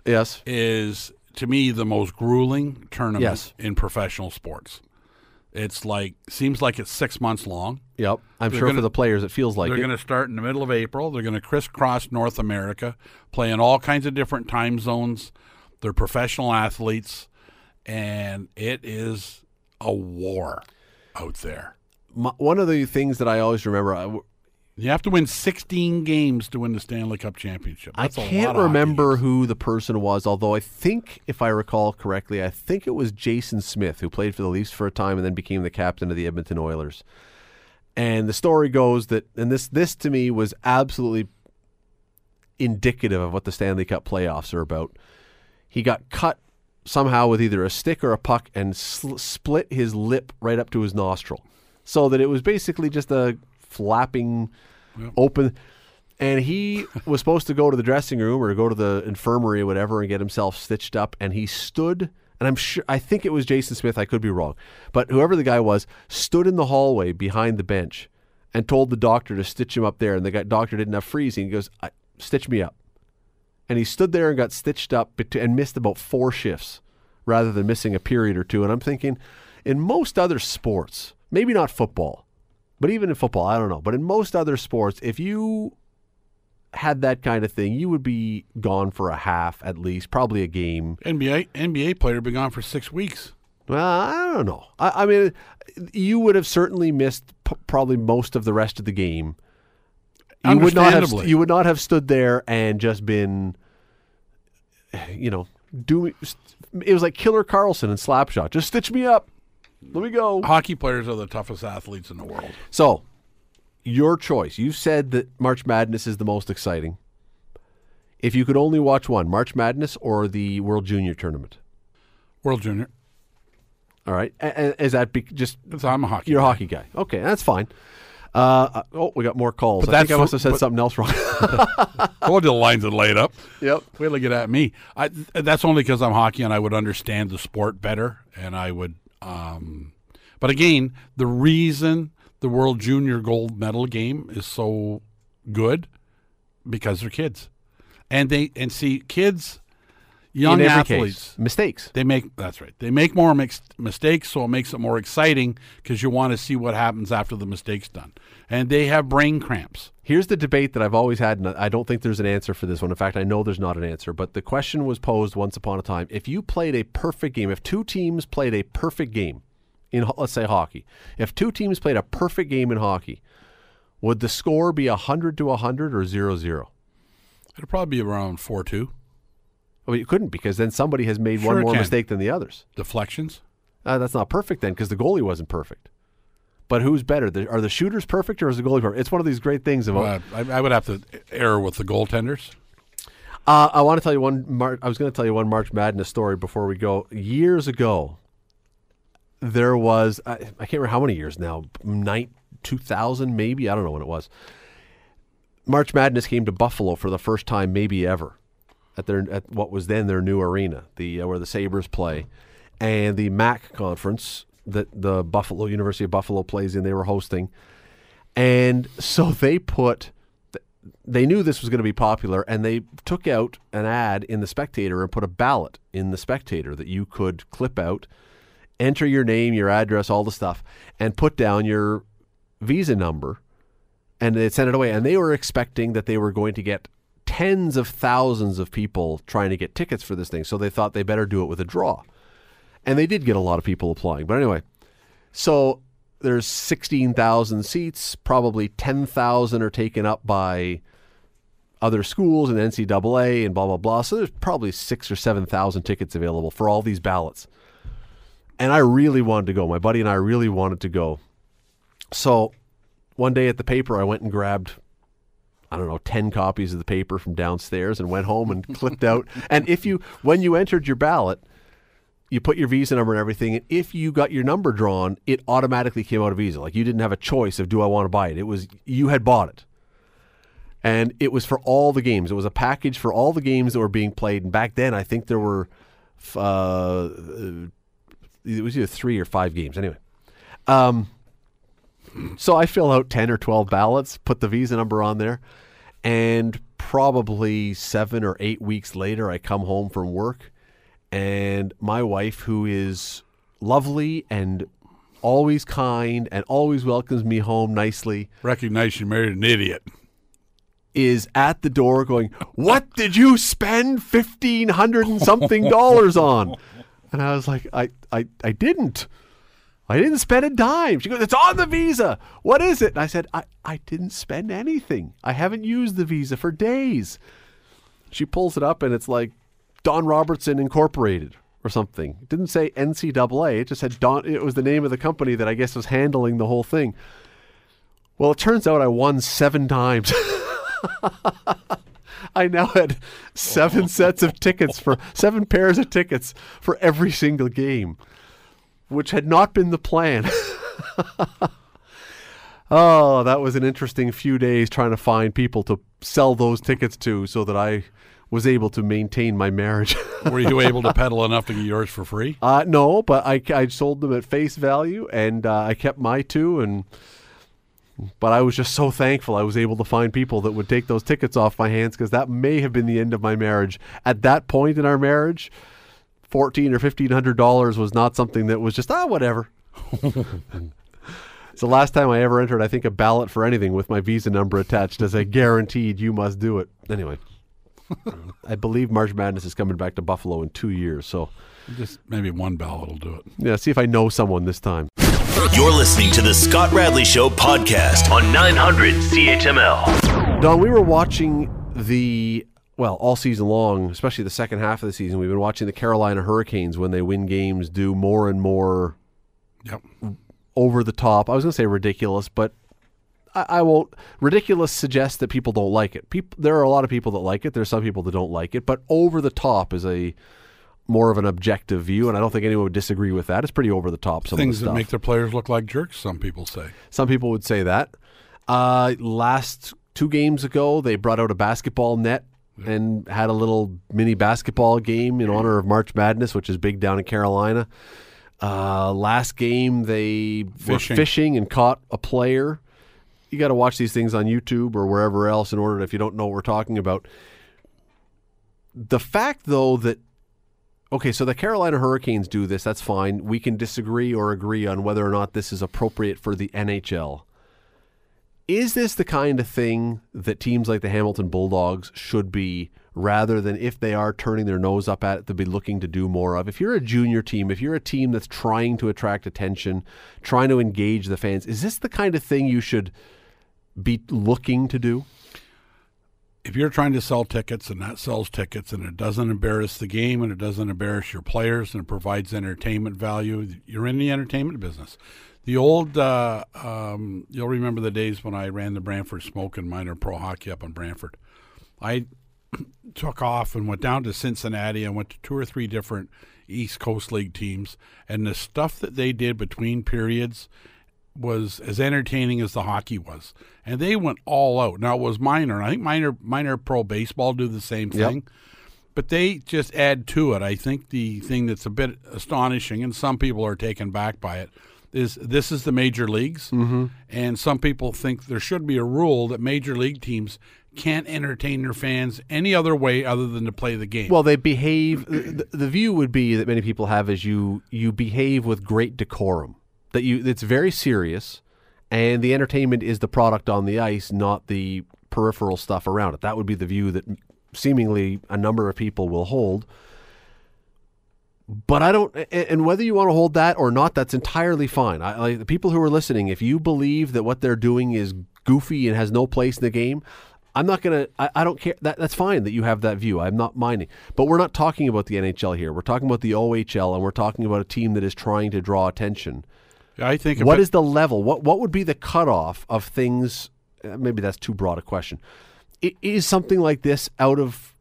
Yes, is to me the most grueling tournament Yes. in professional sports. It's like seems like it's six months long. yep. I'm They're sure gonna- for the players it feels like They're going to start in the middle of April. They're going to crisscross North America, play in all kinds of different time zones. They're professional athletes, and it is a war out there. My, one of the things that I always remember, I, You have to win 16 games to win the Stanley Cup championship. I That's a lot can't remember who the person was, although I think, if I recall correctly, I think it was Jason Smith who played for the Leafs for a time and then became the captain of the Edmonton Oilers. And the story goes that, and this this to me was absolutely indicative of what the Stanley Cup playoffs are about. He got cut somehow with either a stick or a puck and sl- split his lip right up to his nostril, so that it was basically just a flapping open. And he (laughs) was supposed to go to the dressing room or go to the infirmary or whatever and get himself stitched up. And he stood, and I'm sure, I think it was Jason Smith. I could be wrong, but whoever the guy was stood in the hallway behind the bench and told the doctor to stitch him up there. And the guy, doctor didn't have freezing. He goes, I, "Stitch me up." And he stood there and got stitched up and missed about four shifts rather than missing a period or two. And I'm thinking, in most other sports, maybe not football, but even in football, I don't know. But in most other sports, if you had that kind of thing, you would be gone for a half at least, probably a game. NBA NBA player be gone for six weeks. Well, I don't know. I, I mean, you would have certainly missed p- probably most of the rest of the game. You would not have. You would not have stood there and just been, you know, doing. It was like Killer Carlson and Slapshot. Just stitch me up. Let me go. Hockey players are the toughest athletes in the world. So, your choice. You said that March Madness is the most exciting. If you could only watch one, March Madness or the World Junior Tournament. World Junior. All right. A- Is that be- just I'm a hockey. you're a hockey guy? Okay, that's fine. Uh, uh, oh, we got more calls. But I think I must have said but- something else wrong. (laughs) Told you the lines had laid up. yep. Wait till you get at me. I, that's only because I'm hockey and I would understand the sport better, and I would. Um, but again, the reason the World Junior Gold Medal game is so good because they're kids, and they and see kids, young In every athletes. case, mistakes. They make that's right. They make more mix, mistakes, so it makes it more exciting because you want to see what happens after the mistake's done. And they have brain cramps. Here's the debate that I've always had, and I don't think there's an answer for this one. In fact, I know there's not an answer, but the question was posed once upon a time. If you played a perfect game, if two teams played a perfect game in, ho- let's say, hockey, if two teams played a perfect game in hockey, would the score be 100 to 100 or 0 0? It'll probably be around four two Well, you couldn't because then somebody has made Sure one more can. mistake than the others. deflections. Uh, that's not perfect then because the goalie wasn't perfect. But who's better? The, are the shooters perfect or is the goalie perfect? It's one of these great things about Uh, I, I would have to err with the goaltenders. Uh, I want to tell you one. Mar- I was going to tell you one March Madness story before we go. Years ago, there was I, I can't remember how many years now. Night two thousand, maybe I don't know when it was. March Madness came to Buffalo for the first time, maybe ever, at their at what was then their new arena, the uh, where the Sabres play, and the MAC conference that the Buffalo University of Buffalo plays in. They were hosting, and so (laughs) they put. They knew this was going to be popular, and they took out an ad in the Spectator and put a ballot in the Spectator that you could clip out, enter your name, your address, all the stuff, and put down your visa number, and they sent it away. And they were expecting that they were going to get tens of thousands of people trying to get tickets for this thing, so they thought they better do it with a draw. And they did get a lot of people applying. But anyway, so there's 16,000 seats, probably 10,000 are taken up by other schools and NCAA and blah blah blah. So there's probably 6 or 7,000 tickets available for all these ballots. And I really wanted to go. My buddy and I really wanted to go. So one day at the paper I went and grabbed I don't know, 10 copies of the paper from downstairs and went home and (laughs) clipped out. And if you, when you entered your ballot, you put your visa number and everything. And if you got your number drawn, it automatically came out of visa. Like you didn't have a choice of do I want to buy it. It was, you had bought it. And it was for all the games. It was a package for all the games that were being played. And back then, I think there were, uh, it was either three or five games. Anyway. Um, so I fill out 10 or 12 ballots, put the visa number on there, and probably seven or eight weeks later, I come home from work, and my wife, who is lovely and always kind and always welcomes me home nicely, Recognize you married an idiot. is at the door going, What did you spend fifteen hundred and something dollars on? And I was like, I, I, I didn't. I didn't spend a dime. She goes, It's on the visa. What is it? And I said, I, I didn't spend anything. I haven't used the visa for days. She pulls it up and it's like Don Robertson Incorporated or something. It didn't say NCAA. It just said Don it was the name of the company that I guess was handling the whole thing. Well, it turns out I won seven times. (laughs) I now had seven sets of tickets for seven pairs of tickets for every single game, which had not been the plan. (laughs) oh, that was an interesting few days trying to find people to sell those tickets to so that I was able to maintain my marriage. (laughs) Were you able to peddle enough to get yours for free? uh, no, but I, I sold them at face value and uh, I kept my two and but I was just so thankful I was able to find people that would take those tickets off my hands because that may have been the end of my marriage. At that point in our marriage, fourteen or fifteen hundred dollars was not something that was just ah whatever. (laughs) it's the last time I ever entered, I think, a ballot for anything with my visa number attached as a guaranteed you must do it. Anyway, (laughs) I believe March Madness is coming back to Buffalo in two years, so Just maybe one ballot will do it. yeah, see if I know someone this time. You're listening to the Scott Radley Show podcast on 900 CHML. Don, we were watching the well all season long, especially the second half of the season. We've been watching the Carolina Hurricanes when they win games do more and more Yep. over the top. I was going to say ridiculous, but I, I won't. Ridiculous suggests that people don't like it. People, there are a lot of people that like it. There are some people that don't like it, but over the top is a more of an objective view, and I don't think anyone would disagree with that. It's pretty over the top. Some Things of the that make their players look like jerks, some people say. Some people would say that. Uh, last two games ago, they brought out a basketball net and had a little mini basketball game in honor of March Madness, which is big down in Carolina. Uh, last game, they were Fishing. fishing and caught a player. You got to watch these things on YouTube or wherever else in order to, if you don't know what we're talking about. The fact, though, that okay, so the Carolina Hurricanes do this, that's fine. We can disagree or agree on whether or not this is appropriate for the NHL. Is this the kind of thing that teams like the Hamilton Bulldogs should be, rather than if they are turning their nose up at it, to be looking to do more of? If you're a junior team, if you're a team that's trying to attract attention, trying to engage the fans, is this the kind of thing you should be looking to do? If you're trying to sell tickets and that sells tickets and it doesn't embarrass the game and it doesn't embarrass your players and it provides entertainment value, you're in the entertainment business. The old, uh, um, you'll remember the days when I ran the Brantford Smoke and minor pro hockey up in Brantford. I (clears throat) took off and went down to Cincinnati and went to two or three different East Coast League teams, and the stuff that they did between periods was as entertaining as the hockey was, and they went all out. Now it was minor, I think minor minor pro baseball do the same Yep. thing, but they just add to it. I think the thing that's a bit astonishing, and some people are taken back by it, is this is the major leagues, mm-hmm. and some people think there should be a rule that major league teams can't entertain their fans any other way other than to play the game. Well, they behave. The, the view would be that many people have is you you behave with great decorum. That you it's very serious, and the entertainment is the product on the ice, not the peripheral stuff around it. That would be the view that seemingly a number of people will hold. But I don't, and whether you want to hold that or not, that's entirely fine. I, like the people who are listening, if you believe that what they're doing is goofy and has no place in the game, I'm not gonna. I, I, don't care. That that's fine that you have that view. I'm not minding. But we're not talking about the NHL here. We're talking about the OHL, and we're talking about a team that is trying to draw attention. I think. What is the level? What what would be the cutoff of things? Uh, maybe that's too broad a question. It, is something like this out of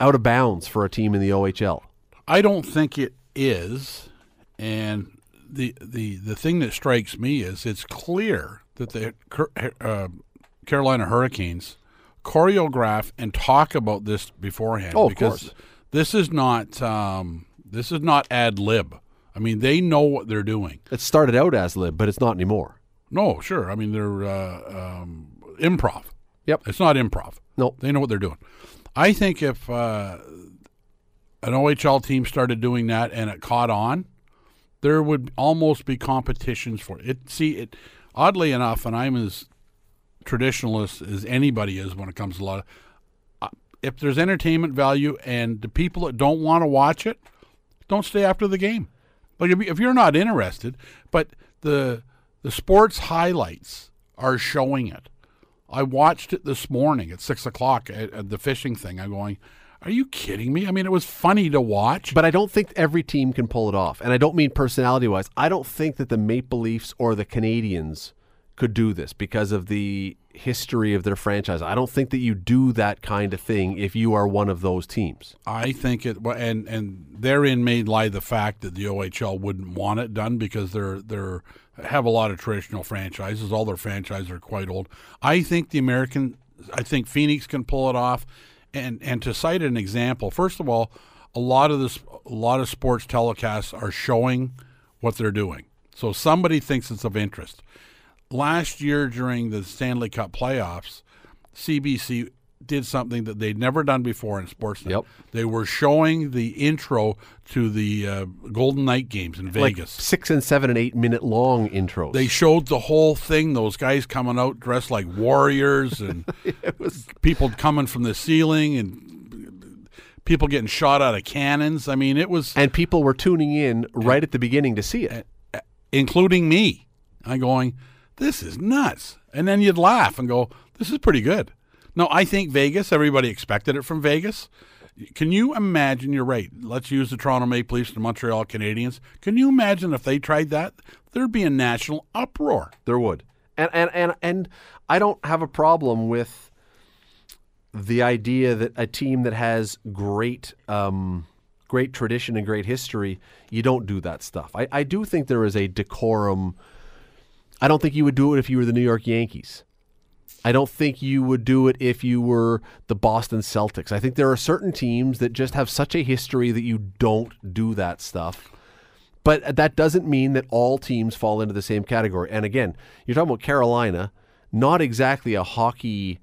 out of bounds for a team in the OHL? I don't think it is, and the the the thing that strikes me is it's clear that the uh, Carolina Hurricanes choreograph and talk about this beforehand. Oh, because course. this is not um, this is not ad lib. I mean, they know what they're doing. It started out as lib, but it's not anymore. No, sure. I mean, they're uh, um, improv. Yep, it's not improv. No, they know what they're doing. I think if uh, an OHL team started doing that and it caught on, there would almost be competitions for it. See, it oddly enough, and I'm as traditionalist as anybody is when it comes to a lot of. If there's entertainment value and the people that don't want to watch it, don't stay after the game. Like if, if you're not interested, but the the sports highlights are showing it. I watched it this morning at six o'clock at, at the fishing thing. I'm going. Are you kidding me? I mean, it was funny to watch. But I don't think every team can pull it off. And I don't mean personality wise. I don't think that the Maple Leafs or the Canadiens could do this because of the history of their franchise. I don't think that you do that kind of thing if you are one of those teams. I think it and and therein may lie the fact that the OHL wouldn't want it done because they're they're have a lot of traditional franchises. All their franchises are quite old. I think the American I think Phoenix can pull it off. And and to cite an example, first of all, a lot of this a lot of sports telecasts are showing what they're doing. So somebody thinks it's of interest last year during the Stanley Cup playoffs, CBC did something that they'd never done before in Sportsnet. Yep. They were showing the intro to the uh, Golden Knight games in Vegas. Like six and seven and eight minute long intros. They showed the whole thing. Those guys coming out dressed like warriors (laughs) and was... people coming from the ceiling and people getting shot out of cannons. I mean, it was. And people were tuning in right at the beginning to see it, including me. I'm going this is nuts. And then you'd laugh and go, this is pretty good. No, I think Vegas, everybody expected it from Vegas. Can you imagine? You're right. Let's use the Toronto Maple Leafs and Montreal Canadiens. Can you imagine if they tried that? There'd be a national uproar. There would. And and and and I don't have a problem with the idea that a team that has great um, great tradition and great history, you don't do that stuff. I, I do think there is a decorum I don't think you would do it if you were the New York Yankees. I don't think you would do it if you were the Boston Celtics. I think there are certain teams that just have such a history that you don't do that stuff. But that doesn't mean that all teams fall into the same category. And again, you're talking about Carolina, not exactly a hockey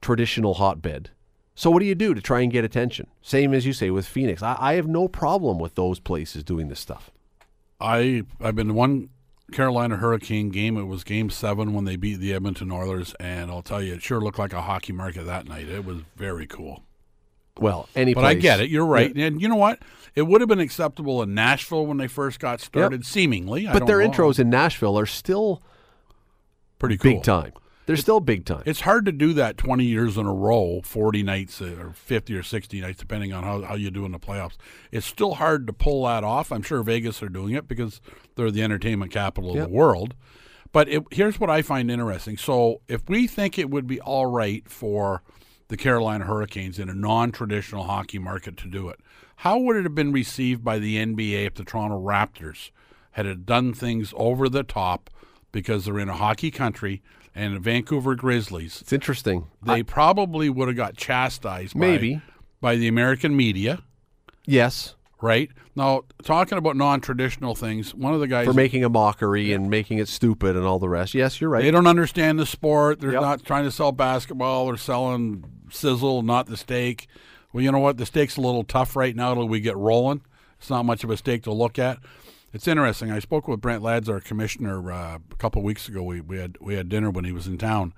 traditional hotbed. So what do you do to try and get attention? Same as you say with Phoenix. I, I have no problem with those places doing this stuff. I I've been one Carolina Hurricane game. It was Game Seven when they beat the Edmonton Oilers, and I'll tell you, it sure looked like a hockey market that night. It was very cool. Well, any but I get it. You're right, yeah. and you know what? It would have been acceptable in Nashville when they first got started, yep. seemingly. But their know. intros in Nashville are still pretty cool. big time. They're still big time. It's hard to do that 20 years in a row, 40 nights uh, or 50 or 60 nights, depending on how, how you do in the playoffs. It's still hard to pull that off. I'm sure Vegas are doing it because they're the entertainment capital yep. of the world. But it, here's what I find interesting. So if we think it would be all right for the Carolina Hurricanes in a non-traditional hockey market to do it, how would it have been received by the NBA if the Toronto Raptors had done things over the top because they're in a hockey country – and the Vancouver Grizzlies. It's interesting. They I, probably would have got chastised maybe. by, by the American media, Yes, right? Now, talking about non-traditional things, one of the guys for making a mockery and making it stupid and all the rest. Yes, you're right. They don't understand the sport. They're Yep. not trying to sell basketball. They're selling sizzle, not the steak. Well, you know what? The steak's a little tough right now till we get rolling. It's not much of a steak to look at. It's interesting. I spoke with Brent Ladds, our commissioner, uh, a couple weeks ago. We, we had we had dinner when he was in town,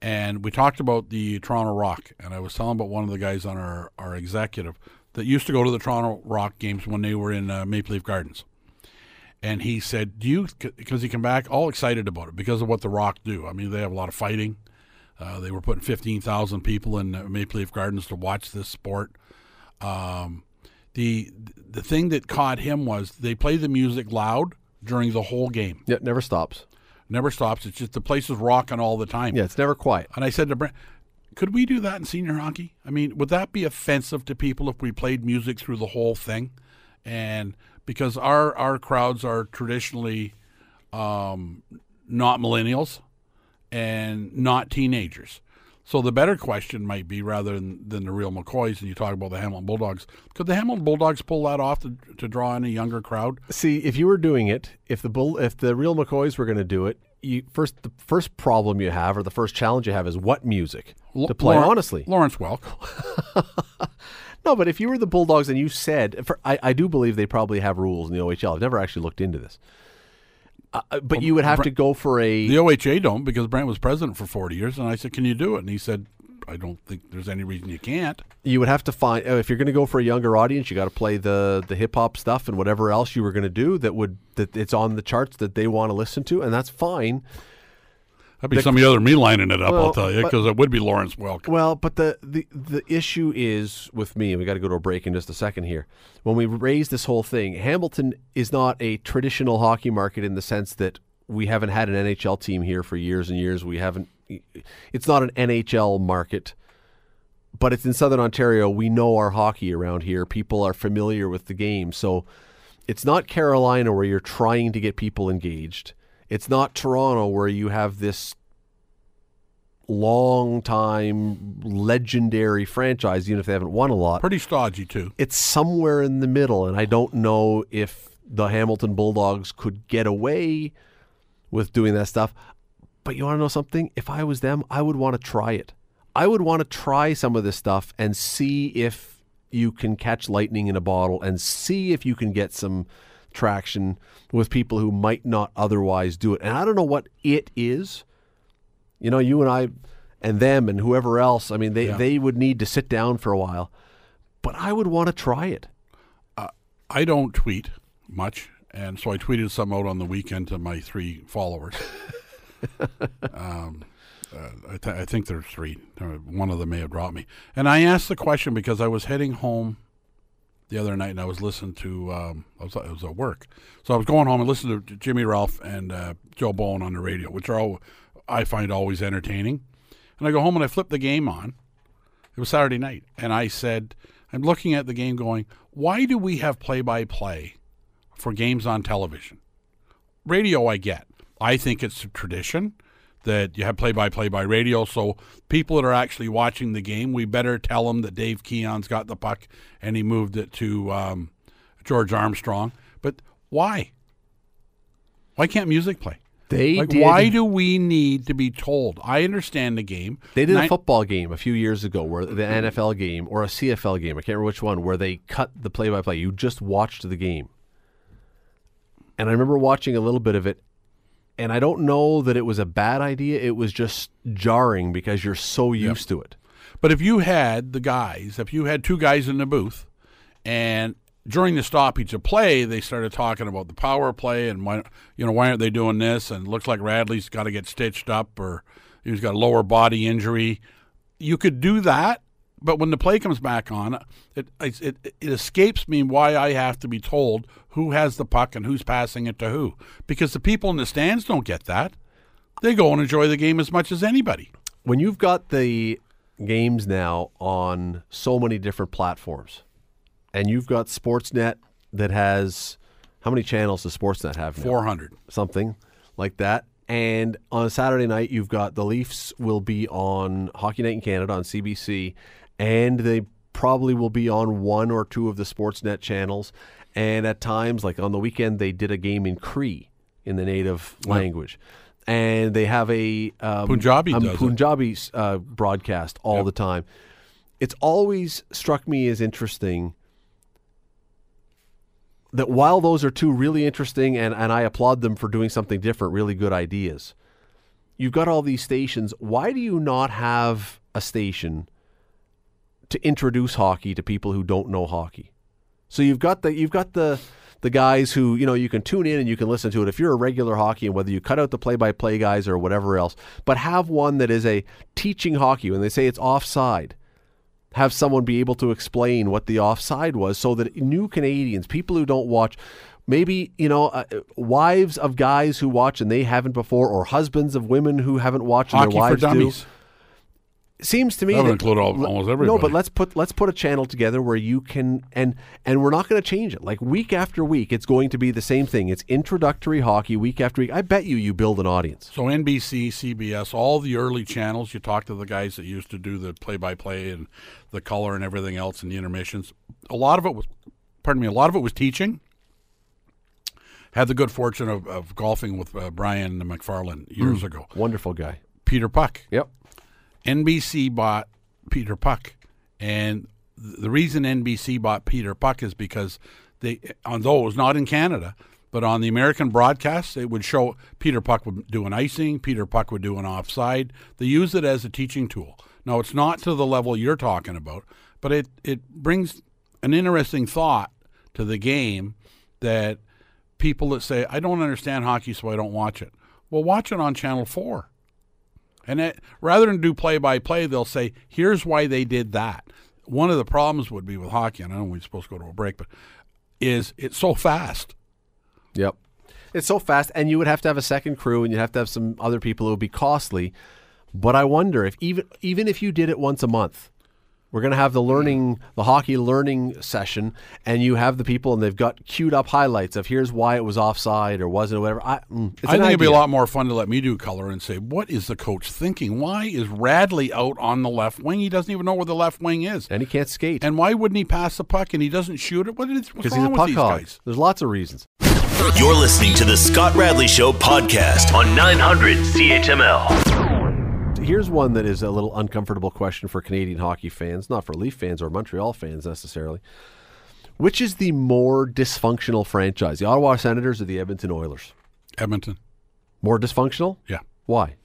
and we talked about the Toronto Rock. And I was telling about one of the guys on our, our executive that used to go to the Toronto Rock games when they were in uh, Maple Leaf Gardens and he said, "Do you?" Because he came back all excited about it because of what the Rock do. I mean, they have a lot of fighting. Uh, they were putting fifteen thousand people in uh, Maple Leaf Gardens to watch this sport. Um, the the thing that caught him was they play the music loud during the whole game. Yeah, it never stops. Never stops. It's just the place is rocking all the time. Yeah, it's never quiet. And I said to Brent, could we do that in senior hockey? I mean, would that be offensive to people if we played music through the whole thing? And because our our crowds are traditionally um, not millennials and not teenagers. So the better question might be, rather than, than the real McCoys, and you talk about the Hamilton Bulldogs, could the Hamilton Bulldogs pull that off to, to draw in a younger crowd? See, if you were doing it, if the bull, if the real McCoys were going to do it, you first the first problem you have or the first challenge you have is what music to play. Honestly, Lawrence Welk. (laughs) no. But if you were the Bulldogs and you said, for, I, I do believe they probably have rules in the OHL. I've never actually looked into this, uh, uh, but you would have to go for a. The OHA don't because Brent was president for 40 years. And I said, Can you do it? And he said, I don't think there's any reason you can't. you would have to find uh, if you're going to go for a younger audience, you got to play the the hip hop stuff and whatever else you were going to do that would that it's on the charts that they want to listen to, and that's fine. That'd be some of the other me lining it up, Well, I'll tell you, because it would be Lawrence Welk. Well, but the, the, the issue is with me, and we got to go to a break in just a second here. When we raise this whole thing, Hamilton is not a traditional hockey market in the sense that we haven't had an NHL team here for years and years. We haven't. It's not an NHL market, but it's in Southern Ontario. We know our hockey around here. People are familiar with the game, so it's not Carolina where you're trying to get people engaged. It's not Toronto where you have this long time legendary franchise, even if they haven't won a lot. Pretty stodgy, too. It's somewhere in the middle, and I don't know if the Hamilton Bulldogs could get away with doing that stuff. But you want to know something? If I was them, I would want to try it. I would want to try some of this stuff and see if you can catch lightning in a bottle and see if you can get some traction with people who might not otherwise do it. And I don't know what it is. You know, you and I and them and whoever else, I mean, they, Yeah. they would need to sit down for a while. But I would want to try it. I don't tweet much, and so I tweeted some out on the weekend to my three followers. (laughs) um, uh, I, th- I think there's three. Uh, One of them may have dropped me. And I asked the question because I was heading home the other night and I was listening to, um, I was, I was at work. So I was going home and listening to Jimmy Ralph and uh, Joe Bowen on the radio, which are all, I find always entertaining. And I go home and I flip the game on. It was Saturday night. And I said, I'm looking at the game going, why do we have play by play for games on television? Radio, I get. I think it's a tradition that you have play by play by radio. So people that are actually watching the game, we better tell them that Dave Keon's got the puck and he moved it to um, George Armstrong. But why? Why can't music play? They Like, did, why do we need to be told? I understand the game. They did a football game a few years ago, where the NFL game or a CFL game, I can't remember which one, where they cut the play-by-play. You just watched the game, and I remember watching a little bit of it, and I don't know that it was a bad idea. It was just jarring because you're so used to it. But if you had the guys, if you had two guys in the booth, and during the stoppage of play, they started talking about the power play and why you know why aren't they doing this? And it looks like Radley's got to get stitched up or he's got a lower body injury. You could do that, but when the play comes back on, it it, it it escapes me why I have to be told who has the puck and who's passing it to who because the people in the stands don't get that. They go and enjoy the game as much as anybody. When you've got the games now on so many different platforms, and you've got Sportsnet that has how many channels does Sportsnet have now? Four hundred. something like that. And on a Saturday night, you've got the Leafs will be on Hockey Night in Canada on CBC, and they probably will be on one or two of the Sportsnet channels. And at times, like on the weekend, they did a game in Cree in the native language. And they have a um, Punjabi does. Punjabi uh, broadcast all Yep. the time. It's always struck me as interesting that while those are two really interesting and, and I applaud them for doing something different, really good ideas, you've got all these stations. Why do you not have a station to introduce hockey to people who don't know hockey? So you've got the you've got the the guys who you know you can tune in and you can listen to it if you're a regular hockey and whether you cut out the play-by-play guys or whatever else, but have one that is a teaching hockey when they say it's offside have someone be able to explain what the offside was so that new Canadians, people who don't watch, maybe, you know, uh, wives of guys who watch and they haven't before, or husbands of women who haven't watched and Hockey their for wives dummies. do. Seems to me That would that- include all- almost No, but let's put let's put a channel together where you can and and we're not going to change it. Like week after week, it's going to be the same thing. It's introductory hockey week after week. I bet you you build an audience. So NBC, CBS, all the early channels. You talk to the guys that used to do the play-by-play and the color and everything else and the intermissions. A lot of it was, pardon me, a lot of it was teaching. Had the good fortune of, of golfing with uh, Brian McFarlane years ago. Wonderful guy. Peter Puck. Yep. NBC bought Peter Puck, and the reason NBC bought Peter Puck is because they on those not in Canada, but on the American broadcasts, it would show Peter Puck would do an icing, Peter Puck would do an offside. They use it as a teaching tool. Now it's not to the level you're talking about, but it it brings an interesting thought to the game that people that say I don't understand hockey, so I don't watch it. Well, watch it on Channel Four. And it, rather than do play by play, they'll say, here's why they did that. One of the problems would be with hockey, and I know we're supposed to go to a break, but is it's so fast. Yep. It's so fast, and you would have to have a second crew, and you'd have to have some other people It would be costly. But I wonder if even even if you did it once a month, we're going to have the learning, the hockey learning session, and you have the people, and they've got queued up highlights of here's why it was offside or wasn't or whatever. I, mm, it's I an think it'd be a lot more fun to let me do color and say, what is the coach thinking? Why is Radley out on the left wing? He doesn't even know where the left wing is. and he can't skate And why wouldn't he pass the puck and he doesn't shoot it? What is what's because wrong he's a with puck these hog. guys? There's lots of reasons. You're listening to the Scott Radley Show podcast on 900 CHML. Here's one that is a little uncomfortable question for Canadian hockey fans, not for Leaf fans or Montreal fans necessarily. Which is the more dysfunctional franchise, the Ottawa Senators or the Edmonton Oilers? Edmonton. More dysfunctional? Yeah. Why?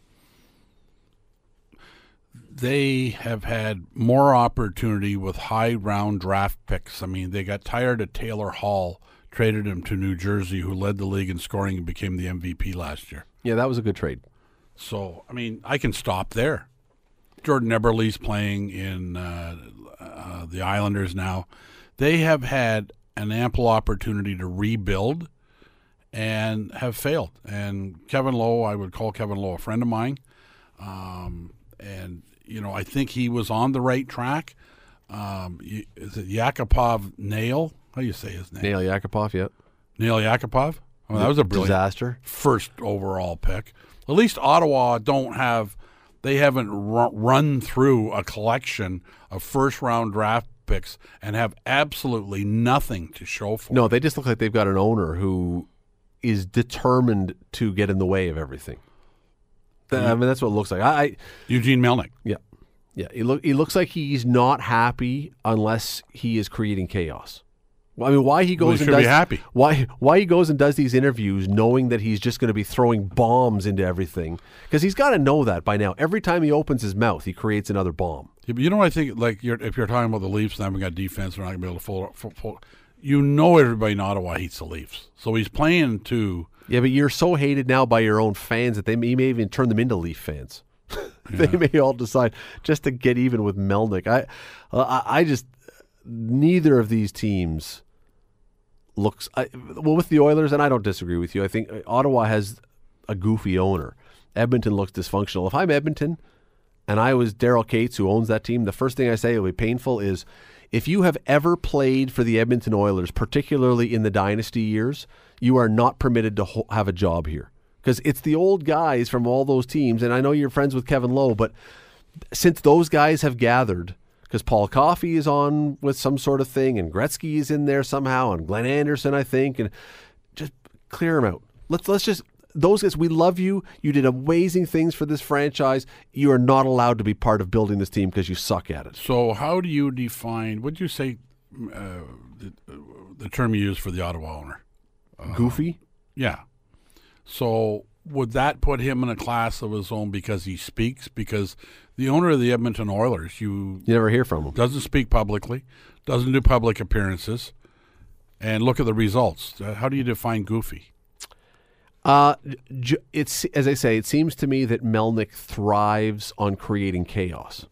they have had more opportunity with high round draft picks. I mean, they got tired of Taylor Hall, traded him to New Jersey, who led the league in scoring and became the MVP last year. Yeah, that was a good trade. So, I mean, I can stop there. Jordan Eberle's playing in uh, uh, the Islanders now. They have had an ample opportunity to rebuild and have failed. And Kevin Lowe, I would call Kevin Lowe a friend of mine. Um, and, you know, I think he was on the right track. Um, is it Yakupov Nail? How do you say his name? Nail Yakupov, yeah. Nail Yakupov? Oh, that was a brilliant disaster. first overall pick. At least Ottawa don't have they haven't run through a collection of first round draft picks and have absolutely nothing to show for. No, they just look like they've got an owner who is determined to get in the way of everything. I mean, that's what it looks like. I, I Eugene Melnyk. yeah, yeah. He look he looks like he's not happy unless he is creating chaos. Well, I mean, why he Well, goes he and does happy. why why he goes and does these interviews knowing that he's just going to be throwing bombs into everything because he's got to know that by now. Every time he opens his mouth, he creates another bomb. Yeah, you know what I think? Like you're, if you're talking about the Leafs, and haven't got defense, we're not going to be able to fold, full, full. You know, everybody in Ottawa hates the Leafs, so he's playing to. Yeah, but you're so hated now by your own fans that they may, you may even turn them into Leaf fans. (laughs) they may all decide just to get even with Melnyk. I, I, I just neither of these teams looks I, well with the Oilers, and I don't disagree with you. I think uh, Ottawa has a goofy owner. Edmonton looks dysfunctional. If I'm Edmonton and I was Daryl Katz who owns that team, the first thing I say will be painful is if you have ever played for the Edmonton Oilers, particularly in the dynasty years, you are not permitted to ho- have a job here because it's the old guys from all those teams. And I know you're friends with Kevin Lowe, but since those guys have gathered, because Paul Coffey is on with some sort of thing, and Gretzky is in there somehow, and Glenn Anderson, I think, and just clear them out. Let's let's just those guys. We love you. You did amazing things for this franchise. You are not allowed to be part of building this team because you suck at it. So, how do you define? Would you say uh, the, the term you use for the Ottawa owner? Goofy. Yeah. So would that put him in a class of his own because he speaks? Because the owner of the Edmonton Oilers, you You never hear from him. doesn't speak publicly, doesn't do public appearances, and look at the results. Uh, How do you define goofy? Uh, it's as I say. It seems to me that Melnyk thrives on creating chaos.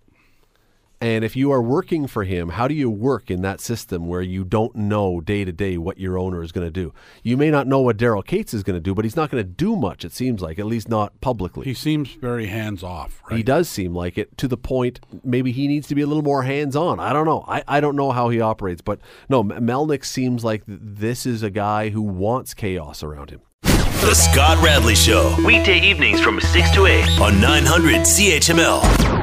And if you are working for him, how do you work in that system where you don't know day to day what your owner is going to do? You may not know what Daryl Katz is going to do, but he's not going to do much. It seems like, at least not publicly. He seems very hands off, right? He does seem like it to the point maybe he needs to be a little more hands on. I don't know. I, I don't know how he operates, but no, M- Melnyk seems like this is a guy who wants chaos around him. The Scott Radley Show. Weekday evenings from 6 to 8 on 900 CHML.